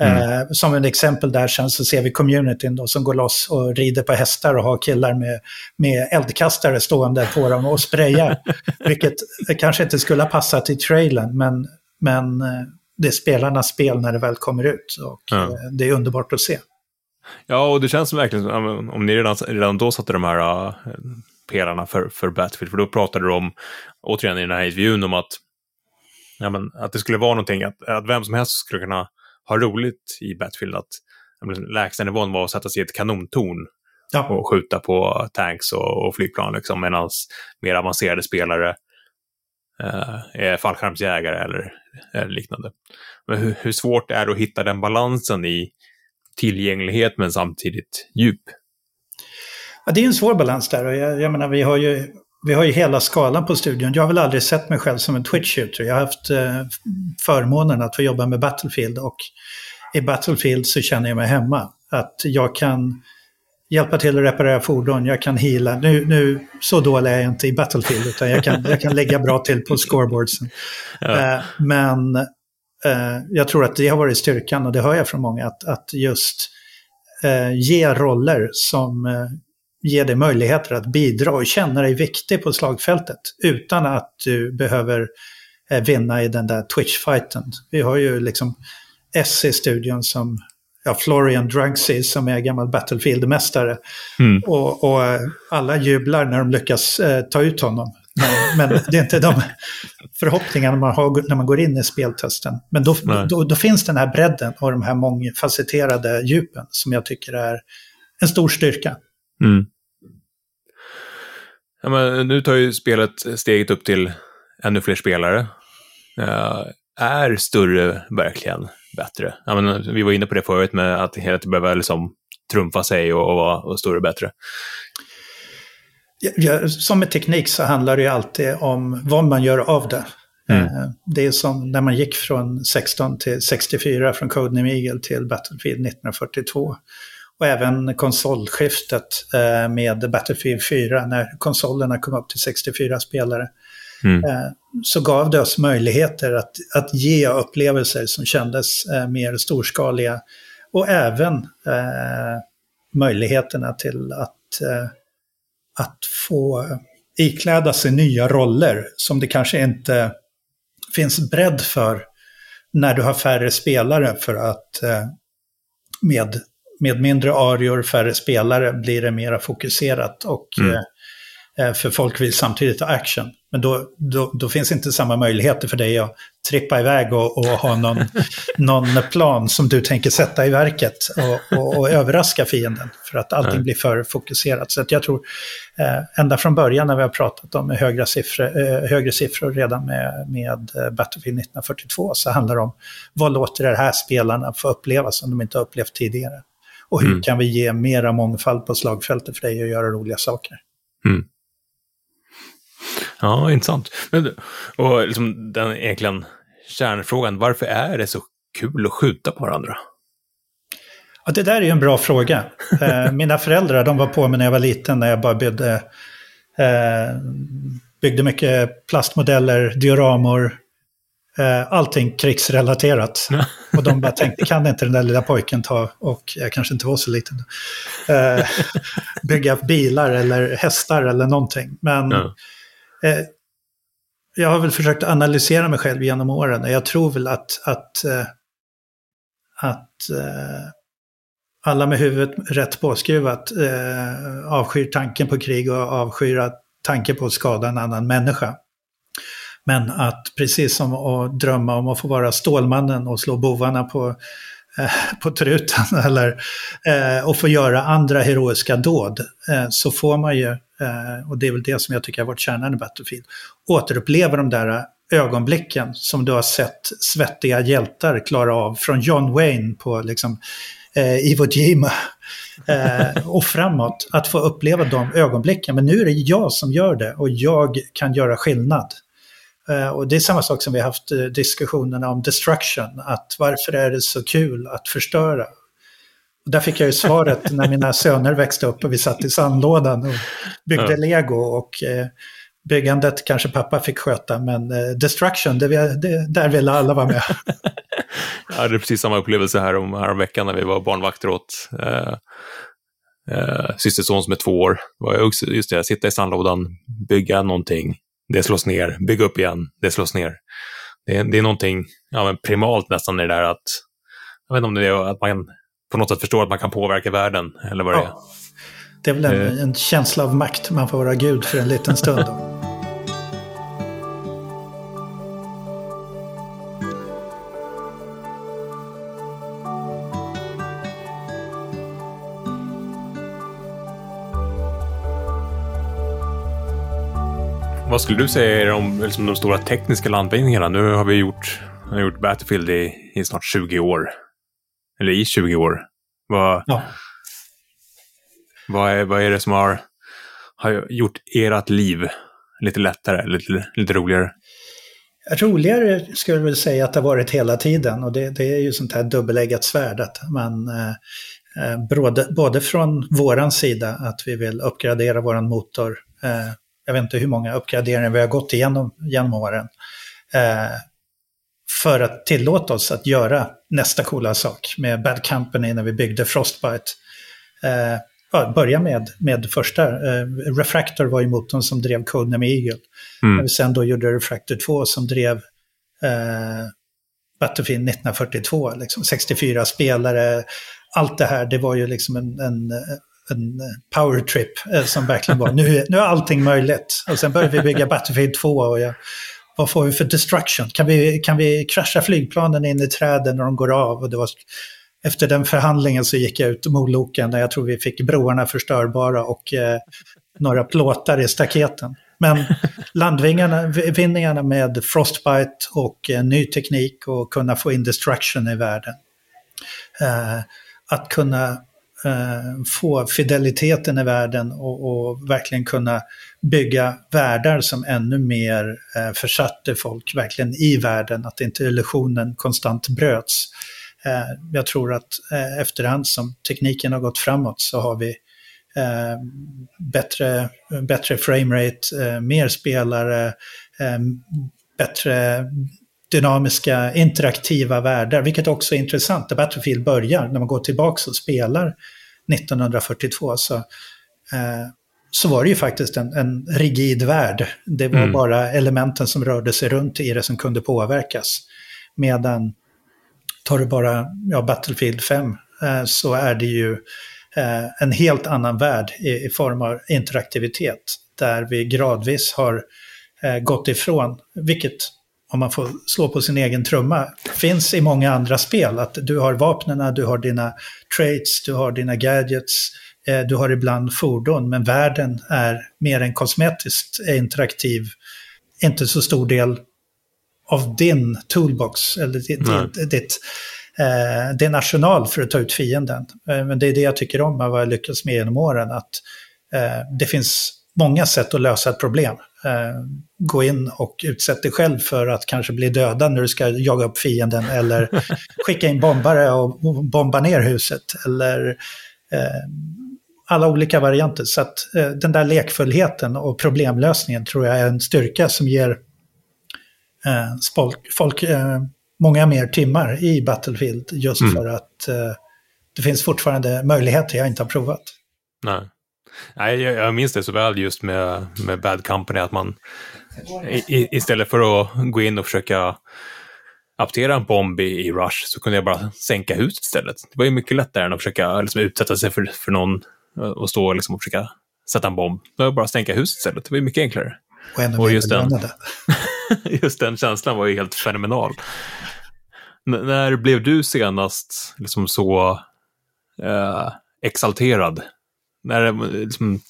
eh, mm. som en exempel där sen så ser vi communityn då, som går loss och rider på hästar och har killar med, med eldkastare stående på dem och sprayar. vilket kanske inte skulle ha passat i trailern, men, men eh, det är spelarnas spel när det väl kommer ut. Och ja. Eh, det är underbart att se. Ja, och det känns verkligen som om ni redan, redan då satte de här uh, pelarna för, för Battlefield. För då pratade du om, återigen i den här intervjun, om att, ja, men, att det skulle vara någonting, att, att vem som helst skulle kunna ha roligt i Battlefield. Att lägsta nivån var att sätta sig i ett kanontorn ja. och skjuta på tanks och, och flygplan, liksom, medan mer avancerade spelare eh, är fallskärmsjägare eller, eller liknande. Men hur, hur svårt är det att hitta den balansen i tillgänglighet men samtidigt djup? Ja, det är en svår balans där. Jag, jag menar, vi har, ju, vi har ju hela skalan på studion. Jag har väl aldrig sett mig själv som en Twitch-shooter. Jag har haft eh, förmånen att få jobba med Battlefield och i Battlefield så känner jag mig hemma. Att jag kan hjälpa till att reparera fordon, jag kan heala. Nu, nu så dålig är jag inte i Battlefield utan jag kan, jag kan lägga bra till på scoreboardsen. Ja. Eh, men eh, jag tror att det har varit styrkan och det hör jag från många att, att just eh, ge roller som eh, ge dig möjligheter att bidra och känna dig viktig på slagfältet utan att du behöver eh, vinna i den där Twitch-fighten. Vi har ju liksom S i studion som ja, Florian Drugsy som är gammal Battlefield-mästare. Mm. Och, och, eh, alla jublar när de lyckas eh, ta ut honom. Men, men, det är inte de förhoppningarna man har när man går in i speltesten. Men då, då, då, finns den här bredden och de här mångfacetterade djupen som jag tycker är en stor styrka. Mm. Ja, men nu tar ju spelet steget upp till ännu fler spelare. Uh, är större verkligen bättre? Ja, men, vi var inne på det förut med att det behöver liksom trumfa sig och, och vara och större och bättre. Ja, som med teknik så handlar det ju alltid om vad man gör av det. Mm. Eh, det är som när man gick från 16 till 64, från Codename Eagle till Battlefield 1942. Och även konsolskiftet eh, med Battlefield 4 när konsolerna kom upp till 64 spelare. Mm. Eh, så gav det oss möjligheter att, att ge upplevelser som kändes mer storskaliga. Och även eh, möjligheterna till att att få ikläda sig nya roller som det kanske inte finns bredd för när du har färre spelare för att eh, med, med mindre arior, färre spelare blir det mera fokuserat och mm. Eh, Eh, för folk vill samtidigt ha action. Men då, då, då, finns inte samma möjligheter för dig att trippa iväg och, och ha någon, någon plan som du tänker sätta i verket och, och, och överraska fienden. För att allting Nej. blir för fokuserat. Så jag tror, eh, ända från början när vi har pratat om högre siffror, eh, högre siffror redan med, med eh, Battlefield 1942, så handlar det om vad låter det här spelarna få uppleva som de inte har upplevt tidigare? Och hur mm. kan vi ge mera mångfald på slagfältet för dig att göra roliga saker? Mm. Ja, intressant. Men, och liksom den egentligen kärnfrågan, varför är det så kul att skjuta på varandra? Ja, det där är ju en bra fråga. Eh, mina föräldrar de var på mig när jag var liten när jag bara byggde, eh, byggde mycket plastmodeller, dioramor, eh, allting krigsrelaterat. Och de bara tänkte, kan inte den där lilla pojken ta, och jag kanske inte var så liten, eh, bygga bilar eller hästar eller någonting. Men. Eh, jag har väl försökt analysera mig själv genom åren och jag tror väl att, att, eh, att eh, alla med huvudet rätt påskruvat eh, avskyr tanken på krig och avskyr tanken på att skada en annan människa. Men att precis som att drömma om att få vara Stålmannen och slå bovarna på Eh, på truten eller, eh, och få göra andra heroiska dåd eh, så får man ju, eh, och det är väl det som jag tycker har varit kärnan i Battlefield, återuppleva de där ögonblicken som du har sett svettiga hjältar klara av från John Wayne på liksom, eh, Iwo Jima eh, och framåt. Att få uppleva de ögonblicken. Men nu är det jag som gör det och jag kan göra skillnad. Eh, och det är samma sak som vi har haft eh, diskussionerna om destruction, att varför är det så kul att förstöra? Och där fick jag ju svaret när mina söner växte upp och vi satt i sandlådan och byggde lego. Och eh, byggandet kanske pappa fick sköta, men destruction, det, det, där ville alla vara med. jag hade precis samma upplevelse här om, här om veckan när vi var barnvakter åt eh, eh, systerson som är två år. Just det, sitta i sandlådan, bygga någonting, det slås ner, bygga upp igen, det slås ner. Det är, det är någonting ja, men primalt nästan i det där att, jag vet inte om det är att man på något sätt förstår att man kan påverka världen, eller vad det ja. är. Det är väl en, eh. en känsla av makt, man får vara gud för en liten stund. Vad skulle du säga är de, liksom de stora tekniska landvinningarna? Nu har vi gjort, har gjort Battlefield i, i snart 20 år. Eller i 20 år. Vad, ja. vad, är, vad är det som har, har gjort ert liv lite lättare, lite, lite roligare? Roligare skulle jag väl säga att det har varit hela tiden och det, det är ju sånt här dubbeläggat svärd att man eh, eh både, både från våran sida att vi vill uppgradera våran motor eh, jag vet inte hur många uppgraderingar vi har gått igenom genom åren. Eh, för att tillåta oss att göra nästa coola sak med Bad Company när vi byggde Frostbite. Eh, ja, börja med, med första. Eh, Refractor var ju motorn som drev Codename Eagle. Mm. När vi sen då gjorde Refractor 2 som drev eh, Battlefield 1942, liksom 64 spelare. Allt det här, det var ju liksom en, en, en eh, power trip eh, som verkligen var, nu, nu är allting möjligt. Och sen började vi bygga Battlefield 2 och jag, vad får vi för destruction? Kan vi, kan vi krascha flygplanen in i träden när de går av? Och det var, efter den förhandlingen så gick jag ut moloken där jag tror vi fick broarna förstörbara och eh, några plåtar i staketen. Men landvinningarna med Frostbite och eh, ny teknik och kunna få in destruction i världen. Eh, att kunna Eh, få fideliteten i världen och, och, verkligen kunna bygga världar som ännu mer eh, försatte folk verkligen i världen, att inte illusionen konstant bröts. Eh, jag tror att eh, efterhand som tekniken har gått framåt så har vi eh, bättre, bättre framerate, eh, mer spelare, eh, bättre dynamiska interaktiva världar, vilket också är intressant. Där Battlefield börjar, när man går tillbaka och spelar 1942, så, eh, så var det ju faktiskt en, en rigid värld. Det var mm. bara elementen som rörde sig runt i det som kunde påverkas. Medan tar du bara ja, Battlefield 5 eh, så är det ju eh, en helt annan värld i, i, form av interaktivitet. Där vi gradvis har eh, gått ifrån, vilket om man får slå på sin egen trumma, finns i många andra spel. Att du har vapnen, du har dina traits, du har dina gadgets, eh, du har ibland fordon, men världen är mer än kosmetiskt interaktiv. Inte så stor del av din toolbox, eller ditt, ditt, ditt eh, din arsenal för att ta ut fienden. Eh, men det är det jag tycker om vad jag lyckats med genom åren, att eh, det finns många sätt att lösa ett problem. Eh, gå in och utsätt dig själv för att kanske bli dödad när du ska jaga upp fienden eller skicka in bombare och bomba ner huset. Eller eh, alla olika varianter. Så att eh, den där lekfullheten och problemlösningen tror jag är en styrka som ger eh, folk, folk eh, många mer timmar i Battlefield just mm. för att eh, det finns fortfarande möjligheter jag inte har provat. Nej. Nej, jag, jag minns det så väl just med, med Bad Company, att man i, istället för att gå in och försöka aptera en bomb i, i Rush så kunde jag bara sänka huset istället. Det var ju mycket lättare än att försöka liksom, utsätta sig för, för någon och stå liksom, och försöka sätta en bomb. Det var bara att sänka huset istället. Det var ju mycket enklare. Och ännu och just den, just den känslan var ju helt fenomenal. N när blev du senast liksom så eh, exalterad när liksom,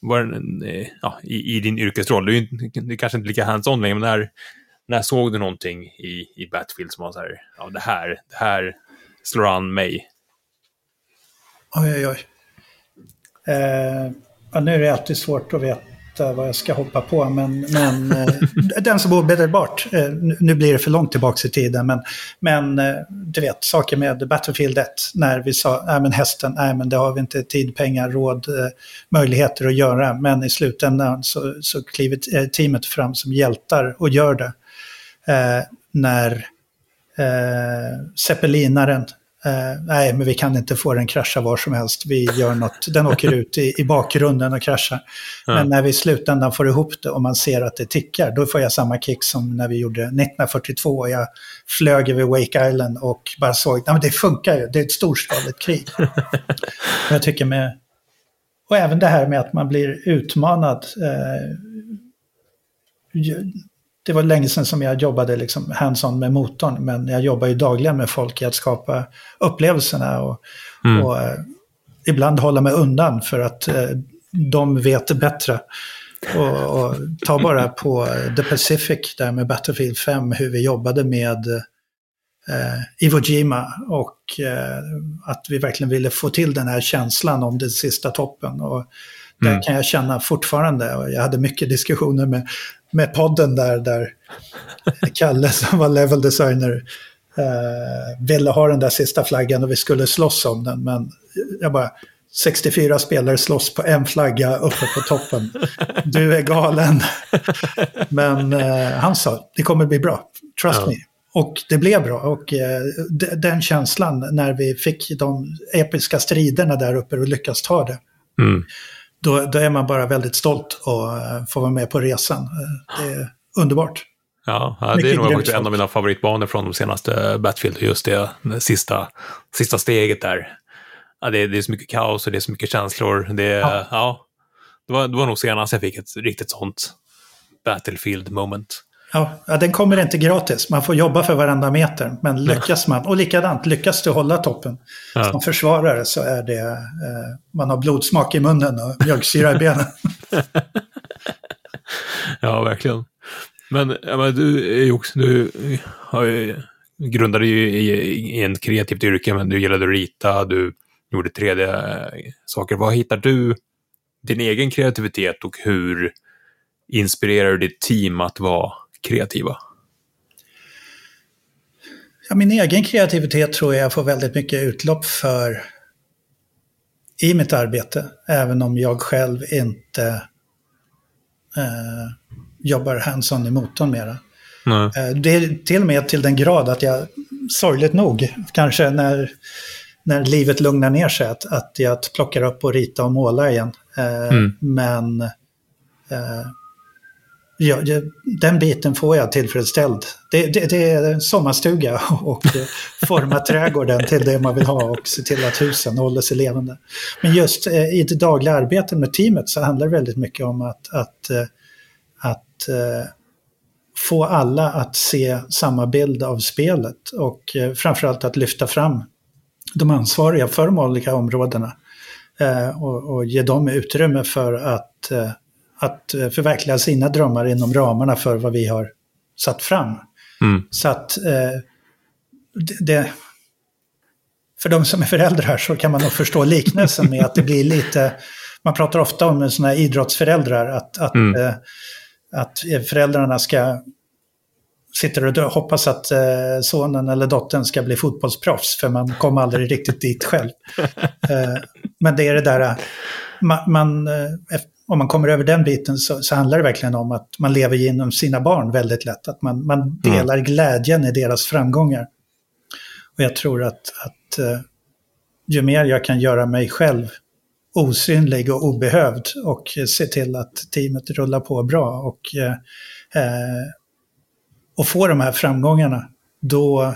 var, eh, ja, i, i, din yrkesroll, du är, du är kanske inte lika hands-on längre, men när, när såg du någonting i, i Battlefield som var så här, ja det här, det här slår an mig? Oj, oj, oj. Eh, ja, nu är det alltid svårt att veta vad jag ska hoppa på. Men, men eh, den som omedelbart, eh, nu blir det för långt tillbaka i tiden, men, men eh, du vet, saker med Battlefield 1, när vi sa, nej men hästen, nej men det har vi inte tid, pengar, råd, möjligheter att göra. Men i slutändan så, så kliver teamet fram som hjältar och gör det. Eh, när eh, zeppelinaren Uh, nej, men vi kan inte få den krascha var som helst. Vi gör något, den åker ut i, i bakgrunden och kraschar. Mm. Men när vi i slutändan får ihop det och man ser att det tickar, då får jag samma kick som när vi gjorde 1942. Jag flög över Wake Island och bara såg, att det funkar ju, det är ett storskaligt krig. jag tycker med, och även det här med att man blir utmanad. Uh, det var länge sedan som jag jobbade liksom hands-on med motorn, men jag jobbar ju dagligen med folk i att skapa upplevelserna och, mm. och eh, ibland hålla mig undan för att eh, de vet bättre. Och, och, ta bara på The Pacific där med Battlefield 5, hur vi jobbade med eh, Iwo Jima och eh, att vi verkligen ville få till den här känslan om den sista toppen. Och där mm. kan jag känna fortfarande, och jag hade mycket diskussioner med med podden där, där Kalle som var level designer eh, ville ha den där sista flaggan och vi skulle slåss om den. Men jag bara, 64 spelare slåss på en flagga uppe på toppen. Du är galen. Men eh, han sa, det kommer bli bra, trust ja. me. Och det blev bra. Och eh, den känslan när vi fick de episka striderna där uppe och lyckas ta det. Mm. Då, då är man bara väldigt stolt och uh, får vara med på resan. Uh, det är underbart. Ja, det är nog faktiskt en av mina favoritbanor från de senaste Battlefield. Just det, det sista, sista steget där. Ja, det, det, är så mycket kaos och det är så mycket känslor. Det, ja. ja det, var, det var nog senast jag fick ett riktigt sånt Battlefield moment. Ja, ja, den kommer inte gratis. Man får jobba för varenda meter. Men lyckas man, och likadant, lyckas du hålla toppen ja. som försvarare så är det, eh, man har blodsmak i munnen och mjölksyra i benen. ja, verkligen. Men, men du, är ju också, du har ju, grundade ju i, i en kreativt yrke, men du gillade att rita, du gjorde 3D-saker. Vad hittar du din egen kreativitet och hur inspirerar du ditt team att vara kreativa? Ja, min egen kreativitet tror jag får väldigt mycket utlopp för i mitt arbete, även om jag själv inte eh, jobbar hands-on i motorn mera. Eh, det är till och med till den grad att jag, sorgligt nog, kanske när, när livet lugnar ner sig, att, att jag plockar upp och rita och måla igen. Eh, mm. Men eh, ja, den biten får jag tillfredsställd. Det, det, det är sommarstuga och eh, forma trädgården till det man vill ha och se till att husen håller sig levande. Men just eh, i det dagliga arbetet med teamet så handlar det väldigt mycket om att, att, eh, att få alla att se samma bild av spelet och framförallt att lyfta fram de ansvariga för de olika områdena och, och, ge dem utrymme för att, eh, att förverkliga sina drömmar inom ramarna för vad vi har satt fram. Mm. Så att eh, det, för de som är föräldrar så kan man nog förstå liknelsen med att det blir lite, man pratar ofta om sådana här idrottsföräldrar, att, att, mm. eh, att föräldrarna ska sitter och hoppas att eh, sonen eller dottern ska bli fotbollsproffs, för man kommer aldrig riktigt dit själv. Eh, men det är det där, eh, man, man eh, om man kommer över den biten så, så, handlar det verkligen om att man lever genom sina barn väldigt lätt. Att man, man mm. delar mm. glädjen i deras framgångar. Och jag tror att, att eh, ju mer jag kan göra mig själv osynlig och obehövd och se till att teamet rullar på bra och eh, och få de här framgångarna, då,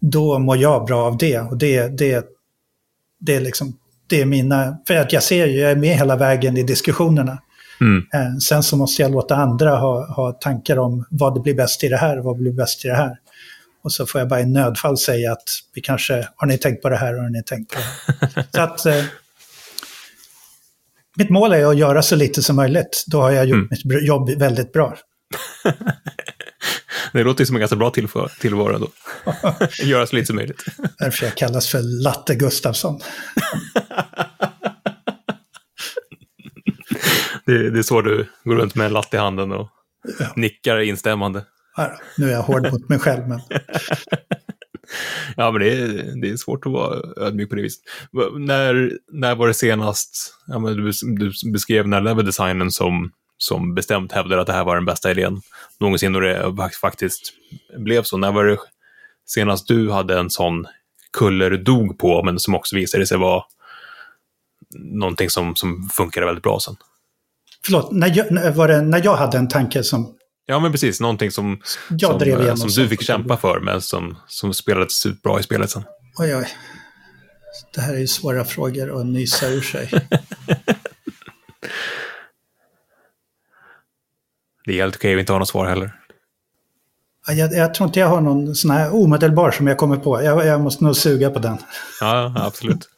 då mår jag bra av det. Och det, det, det, är liksom, det är mina... För att jag ser ju, jag är med hela vägen i diskussionerna. Mm. Eh, sen så måste jag låta andra ha, ha tankar om vad det blir bäst i det här vad blir bäst i det här. Och så får jag bara i nödfall säga att vi kanske, har ni tänkt på det här, har ni tänkt på det här? så att, eh, mitt mål är att göra så lite som möjligt. Då har jag gjort mm. mitt jobb väldigt bra. det låter som en ganska bra tillvaro ändå. Göra så lite som möjligt. Därför jag kallas för Latte Gustafsson. det, det är så du går runt med en latte i handen och ja. nickar instämmande. Ja, nu är jag hård mot mig själv, men... ja, men det är, det är svårt att vara ödmjuk på det viset. När, när var det senast, ja, men du, du beskrev när level-designen som som bestämt hävdade att det här var den bästa idén någonsin och det faktiskt blev så. När var det senast du hade en sån kuller dog på, men som också visade sig vara någonting som, som funkade väldigt bra sen? Förlåt, när jag, var det när jag hade en tanke som... Ja, men precis. Någonting som, jag som, eh, som du fick kämpa för, men som, som spelades superbra i spelet sen. Oj, oj. Det här är ju svåra frågor att nysa ur sig. Det är helt okej att inte ha något svar heller. Jag, jag, tror inte jag har någon sån här omedelbar som jag kommer på. Jag, jag måste nog suga på den. Ja, absolut.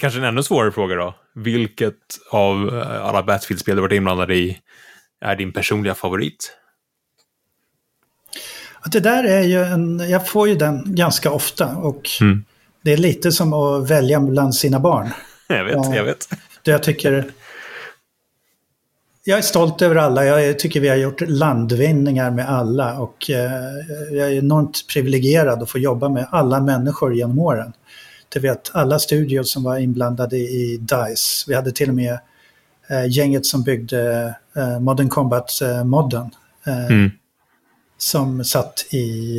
Kanske en ännu svårare fråga då. Vilket av eh, alla Battlefield-spel du varit inblandad i är din personliga favorit? Det där är ju en, jag får ju den ganska ofta och mm. det är lite som att välja bland sina barn. Jag vet, ja, jag vet. Jag tycker jag är stolt över alla. Jag tycker vi har gjort landvinningar med alla och eh, jag är enormt privilegierad att få jobba med alla människor genom åren. Du vet, alla studios som var inblandade i DICE. Vi hade till och med eh, gänget som byggde eh, Modern Combat-modden. Mm. Som satt i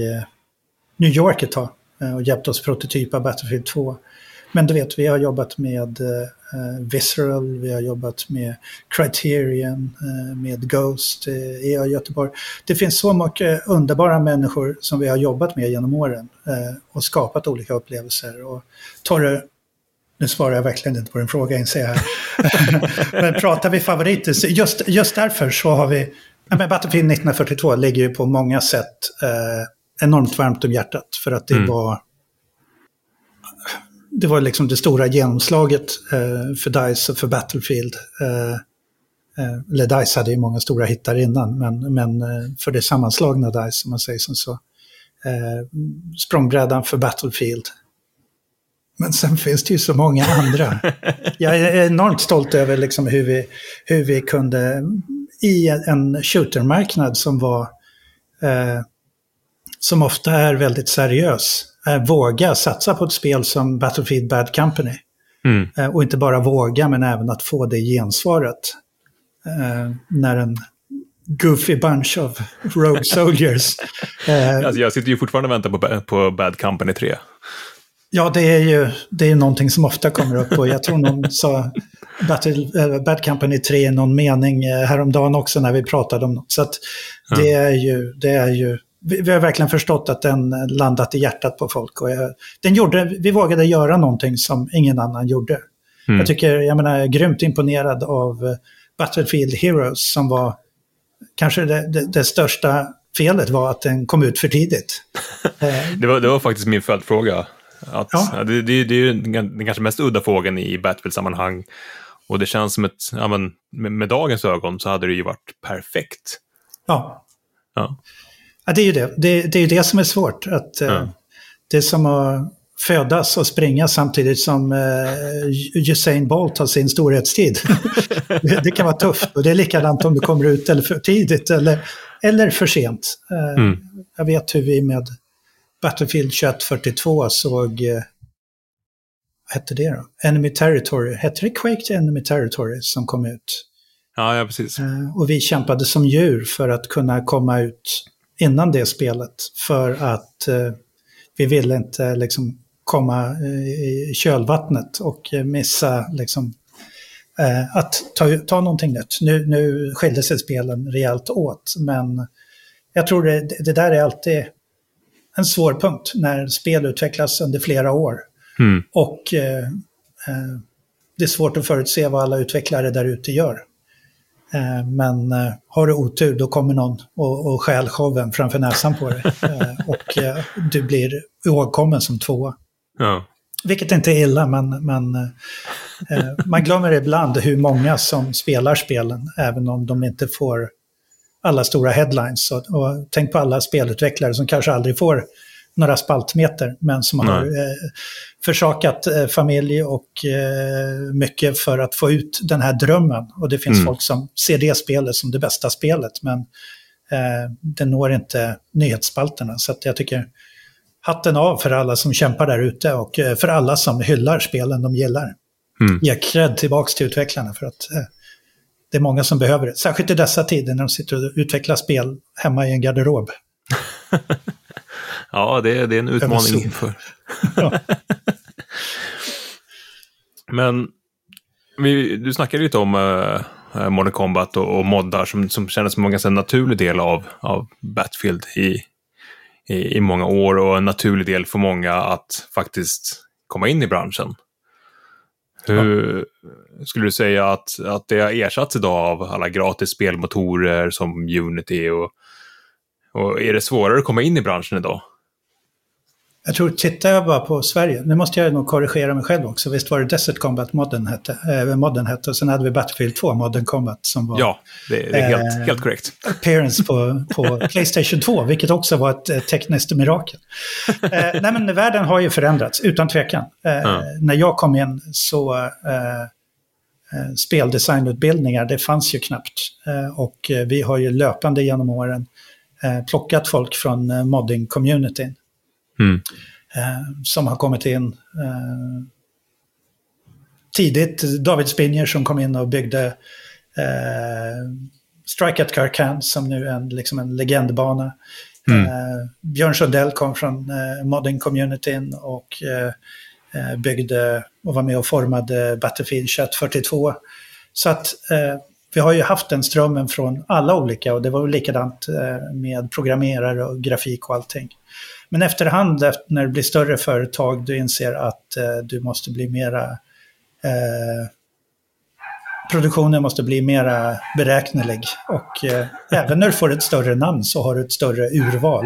New York ett tag och hjälpte oss prototypa Battlefield 2. Men du vet, vi har jobbat med uh, Visceral, vi har jobbat med Criterion, uh, med Ghost uh, i Göteborg. Det finns så mycket underbara människor som vi har jobbat med genom åren och skapat olika upplevelser. Och Torre, nu svarar jag verkligen inte på din fråga inser jag här. men pratar vi favoriter, just, just därför så har vi, men Battlefield 1942 ligger ju på många sätt enormt varmt om hjärtat. För att det mm. var det var liksom det stora genomslaget eh, för DICE och för Battlefield. Eh, eh, eller DICE hade ju många stora hittar innan, men, men eh, för det sammanslagna DICE, om man säger som så. Eh, språngbrädan för Battlefield. Men sen finns det ju så många andra. Jag är enormt stolt över liksom hur, vi, hur vi kunde, i en shootermarknad som var, eh, som ofta är väldigt seriös, våga satsa på ett spel som Battlefield Bad Company. Mm. Eh, och inte bara våga, men även att få det gensvaret. Eh, när en goofy bunch of rogue soldiers... Eh, alltså jag sitter ju fortfarande och väntar på, på Bad Company 3. Ja, det är ju det är någonting som ofta kommer upp och jag tror någon sa Battle, äh, Bad Company 3 i någon mening eh, häromdagen också när vi pratade om något. Så det, är ju, det är ju vi, vi, har verkligen förstått att den landat i hjärtat på folk. Och jag, den gjorde, vi vågade göra någonting som ingen annan gjorde. Mm. Jag tycker, jag menar, grymt imponerad av eh, Battlefield Heroes som var kanske det, det, det största felet var att den kom ut för tidigt. Eh, det, var, det var faktiskt min följdfråga. Att, ja. det, det, det är ju den kanske mest udda frågan i Battlefield-sammanhang. Och det känns som ett, ja, men, med, med, dagens ögon så hade det ju varit perfekt. Ja. ja. Ja, det är ju det. Det, det är ju det som är svårt. Att, mm. Det är som att födas och springa samtidigt som uh, Usain Bolt har sin storhetstid. det, det, kan vara tufft och det är likadant om du kommer ut eller för tidigt eller, eller för sent. Uh, mm. Jag vet hur vi med Battlefield 2142 såg, vad hette det då? Enemy Territory, hette det Quake Enemy Territory som kom ut? Ja, ja precis. Uh, och vi kämpade som djur för att kunna komma ut innan det spelet för att eh, vi ville inte liksom komma eh, i kölvattnet och missa liksom, eh, att ta, ta någonting nytt. Nu, nu skilde sig spelen rejält åt, men jag tror det, det där är alltid en svår punkt när spel utvecklas under flera år. Mm. Och eh, eh, det är svårt att förutse vad alla utvecklare där ute gör. Eh, men eh, har du otur då kommer någon och, och stjäl showen framför näsan på dig. Eh, och du blir ihågkommen som tvåa. Ja. Vilket inte är illa, men, men man glömmer ibland hur många som spelar spelen, även om de inte får alla stora headlines. Och, och tänk på alla spelutvecklare som kanske aldrig får några spaltmeter, men som Nej. har eh, försakat eh, familj och eh, mycket för att få ut den här drömmen. Och det finns mm. folk som ser det spelet som det bästa spelet, men eh, det når inte nyhetsspalterna. Så jag tycker hatten av för alla som kämpar där ute och för alla som hyllar spelen de gillar. Mm. Ge cred tillbaka till utvecklarna för att eh, det är många som behöver det. Särskilt i dessa tider när de sitter och utvecklar spel hemma i en garderob. Ja, det, det är en utmaning inför. Ja. Men vi, du snackade lite om uh, Modern Combat och, och moddar som, som kändes som en ganska naturlig del av, av Battlefield i, i, i många år och en naturlig del för många att faktiskt komma in i branschen. Hur ja. skulle du säga att, att det har ersatts idag av alla gratis spelmotorer som Unity och, och är det svårare att komma in i branschen idag? Jag tror, tittar jag bara på Sverige, nu måste jag nog korrigera mig själv också, visst var det Desert Combat modden hette, äh, modden hette och sen hade vi Battlefield 2 Modern Combat som var... Ja, det, är helt, äh, helt korrekt. Appearance på, på Playstation 2, vilket också var ett äh, tekniskt mirakel. äh, nej men världen har ju förändrats, utan tvekan. Mm. När jag kom in så speldesignutbildningar, det fanns ju knappt. och vi har ju löpande genom åren plockat folk från modding-communityn. Mm. Eh, som har kommit in eh, tidigt. David Spinjer som kom in och byggde eh, Strike at Karkan som nu är en, liksom en legendbana. Mm. Eh, Björn Sundell kom från eh, modding-communityn och eh, eh, byggde och var med och formade Battlefield 2142. Så att vi har ju haft den strömmen från alla olika och det var likadant med programmerare och grafik och allting. Men efterhand när det blir större företag du inser att eh, du måste bli mera eh, produktionen måste bli mera beräknelig. Och eh, även när du får ett större namn så har du ett större urval.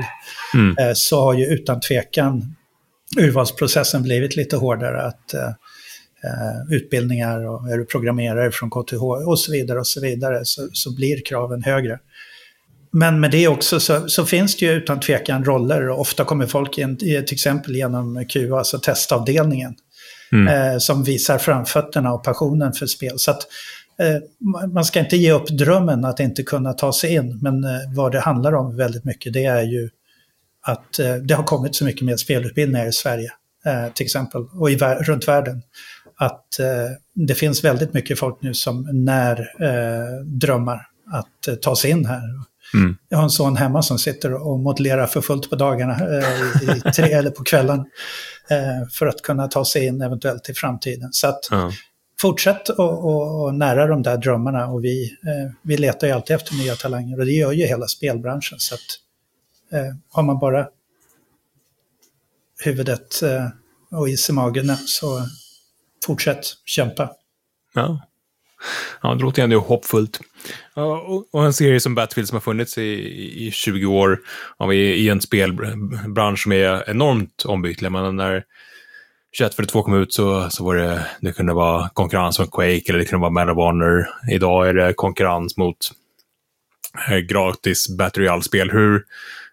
Mm. Eh, så har ju utan tvekan urvalsprocessen blivit lite hårdare. Att eh, eh utbildningar och är du programmerare från KTH och så vidare och så vidare så, så blir kraven högre. Men med det också så, så, finns det ju utan tvekan roller och ofta kommer folk in, till exempel genom QA, alltså testavdelningen. Mm. Eh, som visar framfötterna och passionen för spel. Så att eh, man ska inte ge upp drömmen att inte kunna ta sig in. Men eh, vad det handlar om väldigt mycket det är ju att eh, det har kommit så mycket mer spelutbildningar i Sverige eh, till exempel och i, runt världen. Att eh, det finns väldigt mycket folk nu som när drömmar att ta sig in här. Mm. Jag har en son hemma som sitter och modellerar för fullt på dagarna, eh, i tre eller på kvällen, eh, för att kunna ta sig in eventuellt i framtiden. Så att mm. fortsätt och, nära de där drömmarna och vi, eh, vi letar ju alltid efter nya talanger och det gör ju hela spelbranschen. Så att har man bara huvudet och is i magen så fortsätt kämpa. Ja. Ja, det låter ändå hoppfullt. Och en serie som Battlefield som har funnits i, i 20 år, i, en spelbransch som är enormt ombytlig. Men när 2142 kom ut så, så var det, det kunde vara konkurrens mot Quake eller det kunde vara Medal of Honor. Idag är det konkurrens mot eh, gratis Battle spel Hur,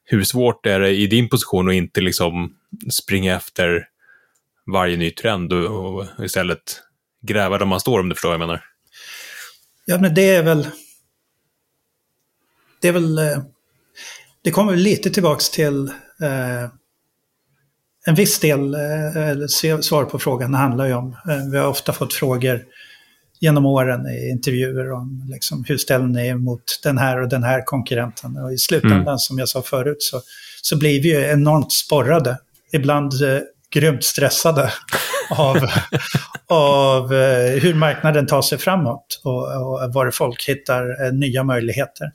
hur svårt är det i din position att inte liksom springa efter varje ny trend och, och istället gräva där man står om du förstår vad jag menar? Ja, men det är väl... Det är väl... Eh, det kommer lite tillbaks till eh, en viss del, eh, svar på frågan handlar ju om, eh, vi har ofta fått frågor genom åren i intervjuer om liksom, hur ställer ni er mot den här och den här konkurrenten. Och i slutändan, mm. som jag sa förut, så, så blir vi ju enormt sporrade. Ibland eh, grymt stressade av, av eh, hur marknaden tar sig framåt och, och var folk hittar eh, nya möjligheter.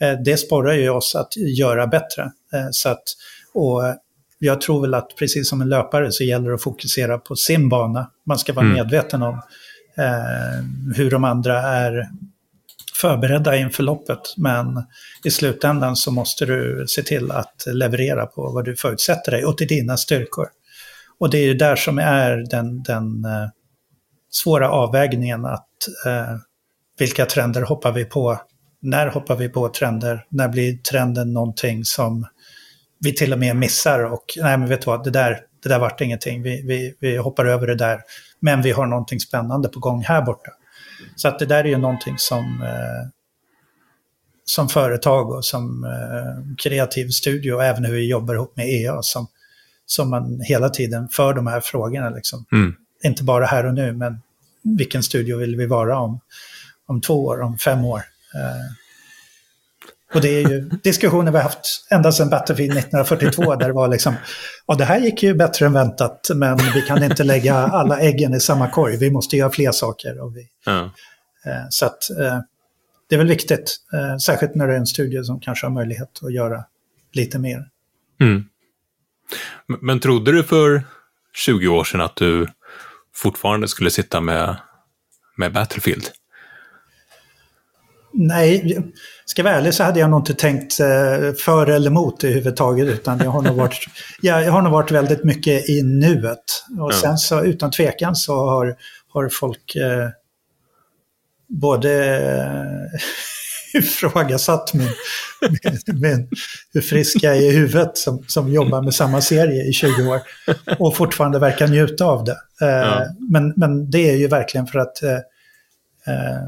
Eh, det sporrar ju oss att göra bättre. Så att, och jag tror väl att precis som en löpare så gäller det att fokusera på sin bana. Man ska vara mm. medveten om eh, hur de andra är förberedda inför loppet. Men i slutändan så måste du se till att leverera på vad du förutsätter dig och till dina styrkor. Och det är ju där som är den, den eh, svåra avvägningen att eh, vilka trender hoppar vi på? När hoppar vi på trender? När blir trenden någonting som vi till och med missar och nej men vet du vad, det där, det där vart ingenting, vi, vi, vi hoppar över det där. Men vi har någonting spännande på gång här borta. Så att det där är ju någonting som, eh, som företag och som eh, kreativ studio och även hur vi jobbar ihop med EA som som man hela tiden för de här frågorna. Liksom. Mm. Inte bara här och nu, men vilken studio vill vi vara om, om två år, om fem år? Eh, och det är ju diskussioner vi har haft ända sedan Battlefield 1942 där det var liksom, ja det här gick ju bättre än väntat men vi kan inte lägga alla äggen i samma korg, vi måste göra fler saker. Och vi, mm. eh, så att eh, det är väl viktigt, eh, särskilt när det är en studio som kanske har möjlighet att göra lite mer. Mm. Men trodde du för 20 år sedan att du fortfarande skulle sitta med, med Battlefield? Nej, ska jag vara ärlig så hade jag nog inte tänkt eh, för eller emot överhuvudtaget. Utan jag har nog varit, jag, har nog varit väldigt mycket i nuet. Och ja. sen så utan tvekan så har, har folk eh, både ifrågasatt min, min, min, hur frisk jag är i huvudet som, som jobbar med samma serie i 20 år och fortfarande verkar njuta av det. Eh, ja. men, men det är ju verkligen för att eh, eh,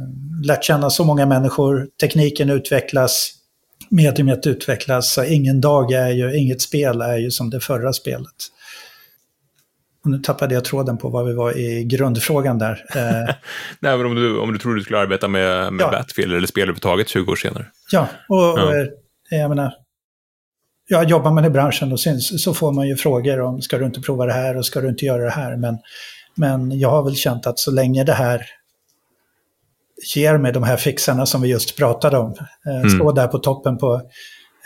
lärt känna så många människor, tekniken utvecklas, mediumet utvecklas, så ingen dag är ju, inget spel är ju som det förra spelet. Och nu tappade jag tråden på vad vi var i grundfrågan där. Eh, Nej, men om du, om du tror du skulle arbeta med, med ja. Battlefield eller spel överhuvudtaget 20 år senare. Ja, och, ja. och eh, jag menar, ja, jobbar man i branschen och sen så får man ju frågor om ska du inte prova det här och ska du inte göra det här. Men, men jag har väl känt att så länge det här ger mig de här fixarna som vi just pratade om, eh, mm. stå där på toppen på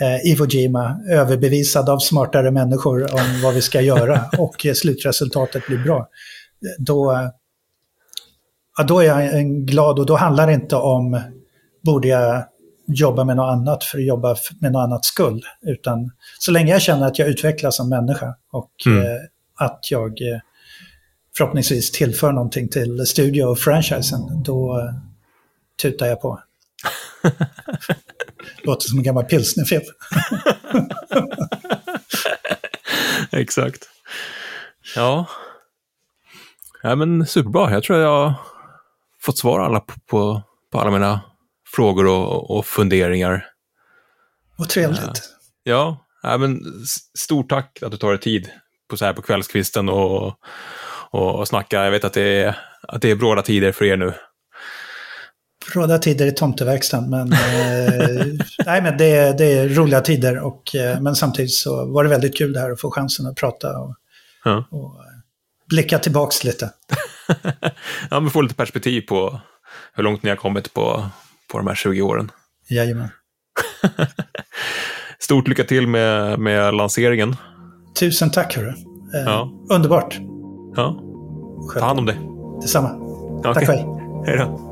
eh, Iwo Jima, överbevisad av smartare människor om vad vi ska göra och slutresultatet blir bra. Då, ja, då är jag glad och då handlar det inte om borde jag jobba med något annat för att jobba med något annat skull. Utan så länge jag känner att jag utvecklas som människa och mm. eh, att jag eh, förhoppningsvis tillför någonting till studio och franchisen, då eh, tutar jag på. Låter som en gammal pilsnerfilm. Exakt. Ja. ja, men superbra. Jag tror jag har fått svar alla på, på, på alla mina frågor och, och funderingar. Vad trevligt. Ja, ja men stort tack att du tar dig tid på, så här på kvällskvisten och, och, och snacka. Jag vet att det, är, att det är bråda tider för er nu. Bråda tider i tomteverkstan, men, eh, nej, men det, det är roliga tider. Och, eh, men samtidigt så var det väldigt kul det här att få chansen att prata och, ja. och eh, blicka tillbaks lite. ja, men få lite perspektiv på hur långt ni har kommit på, på de här 20 åren. Jajamän. Stort lycka till med, med lanseringen. Tusen tack hörru. Eh, ja. Underbart. Ja. Ta hand om dig. Detsamma. Okay. Tack hej. Hej då.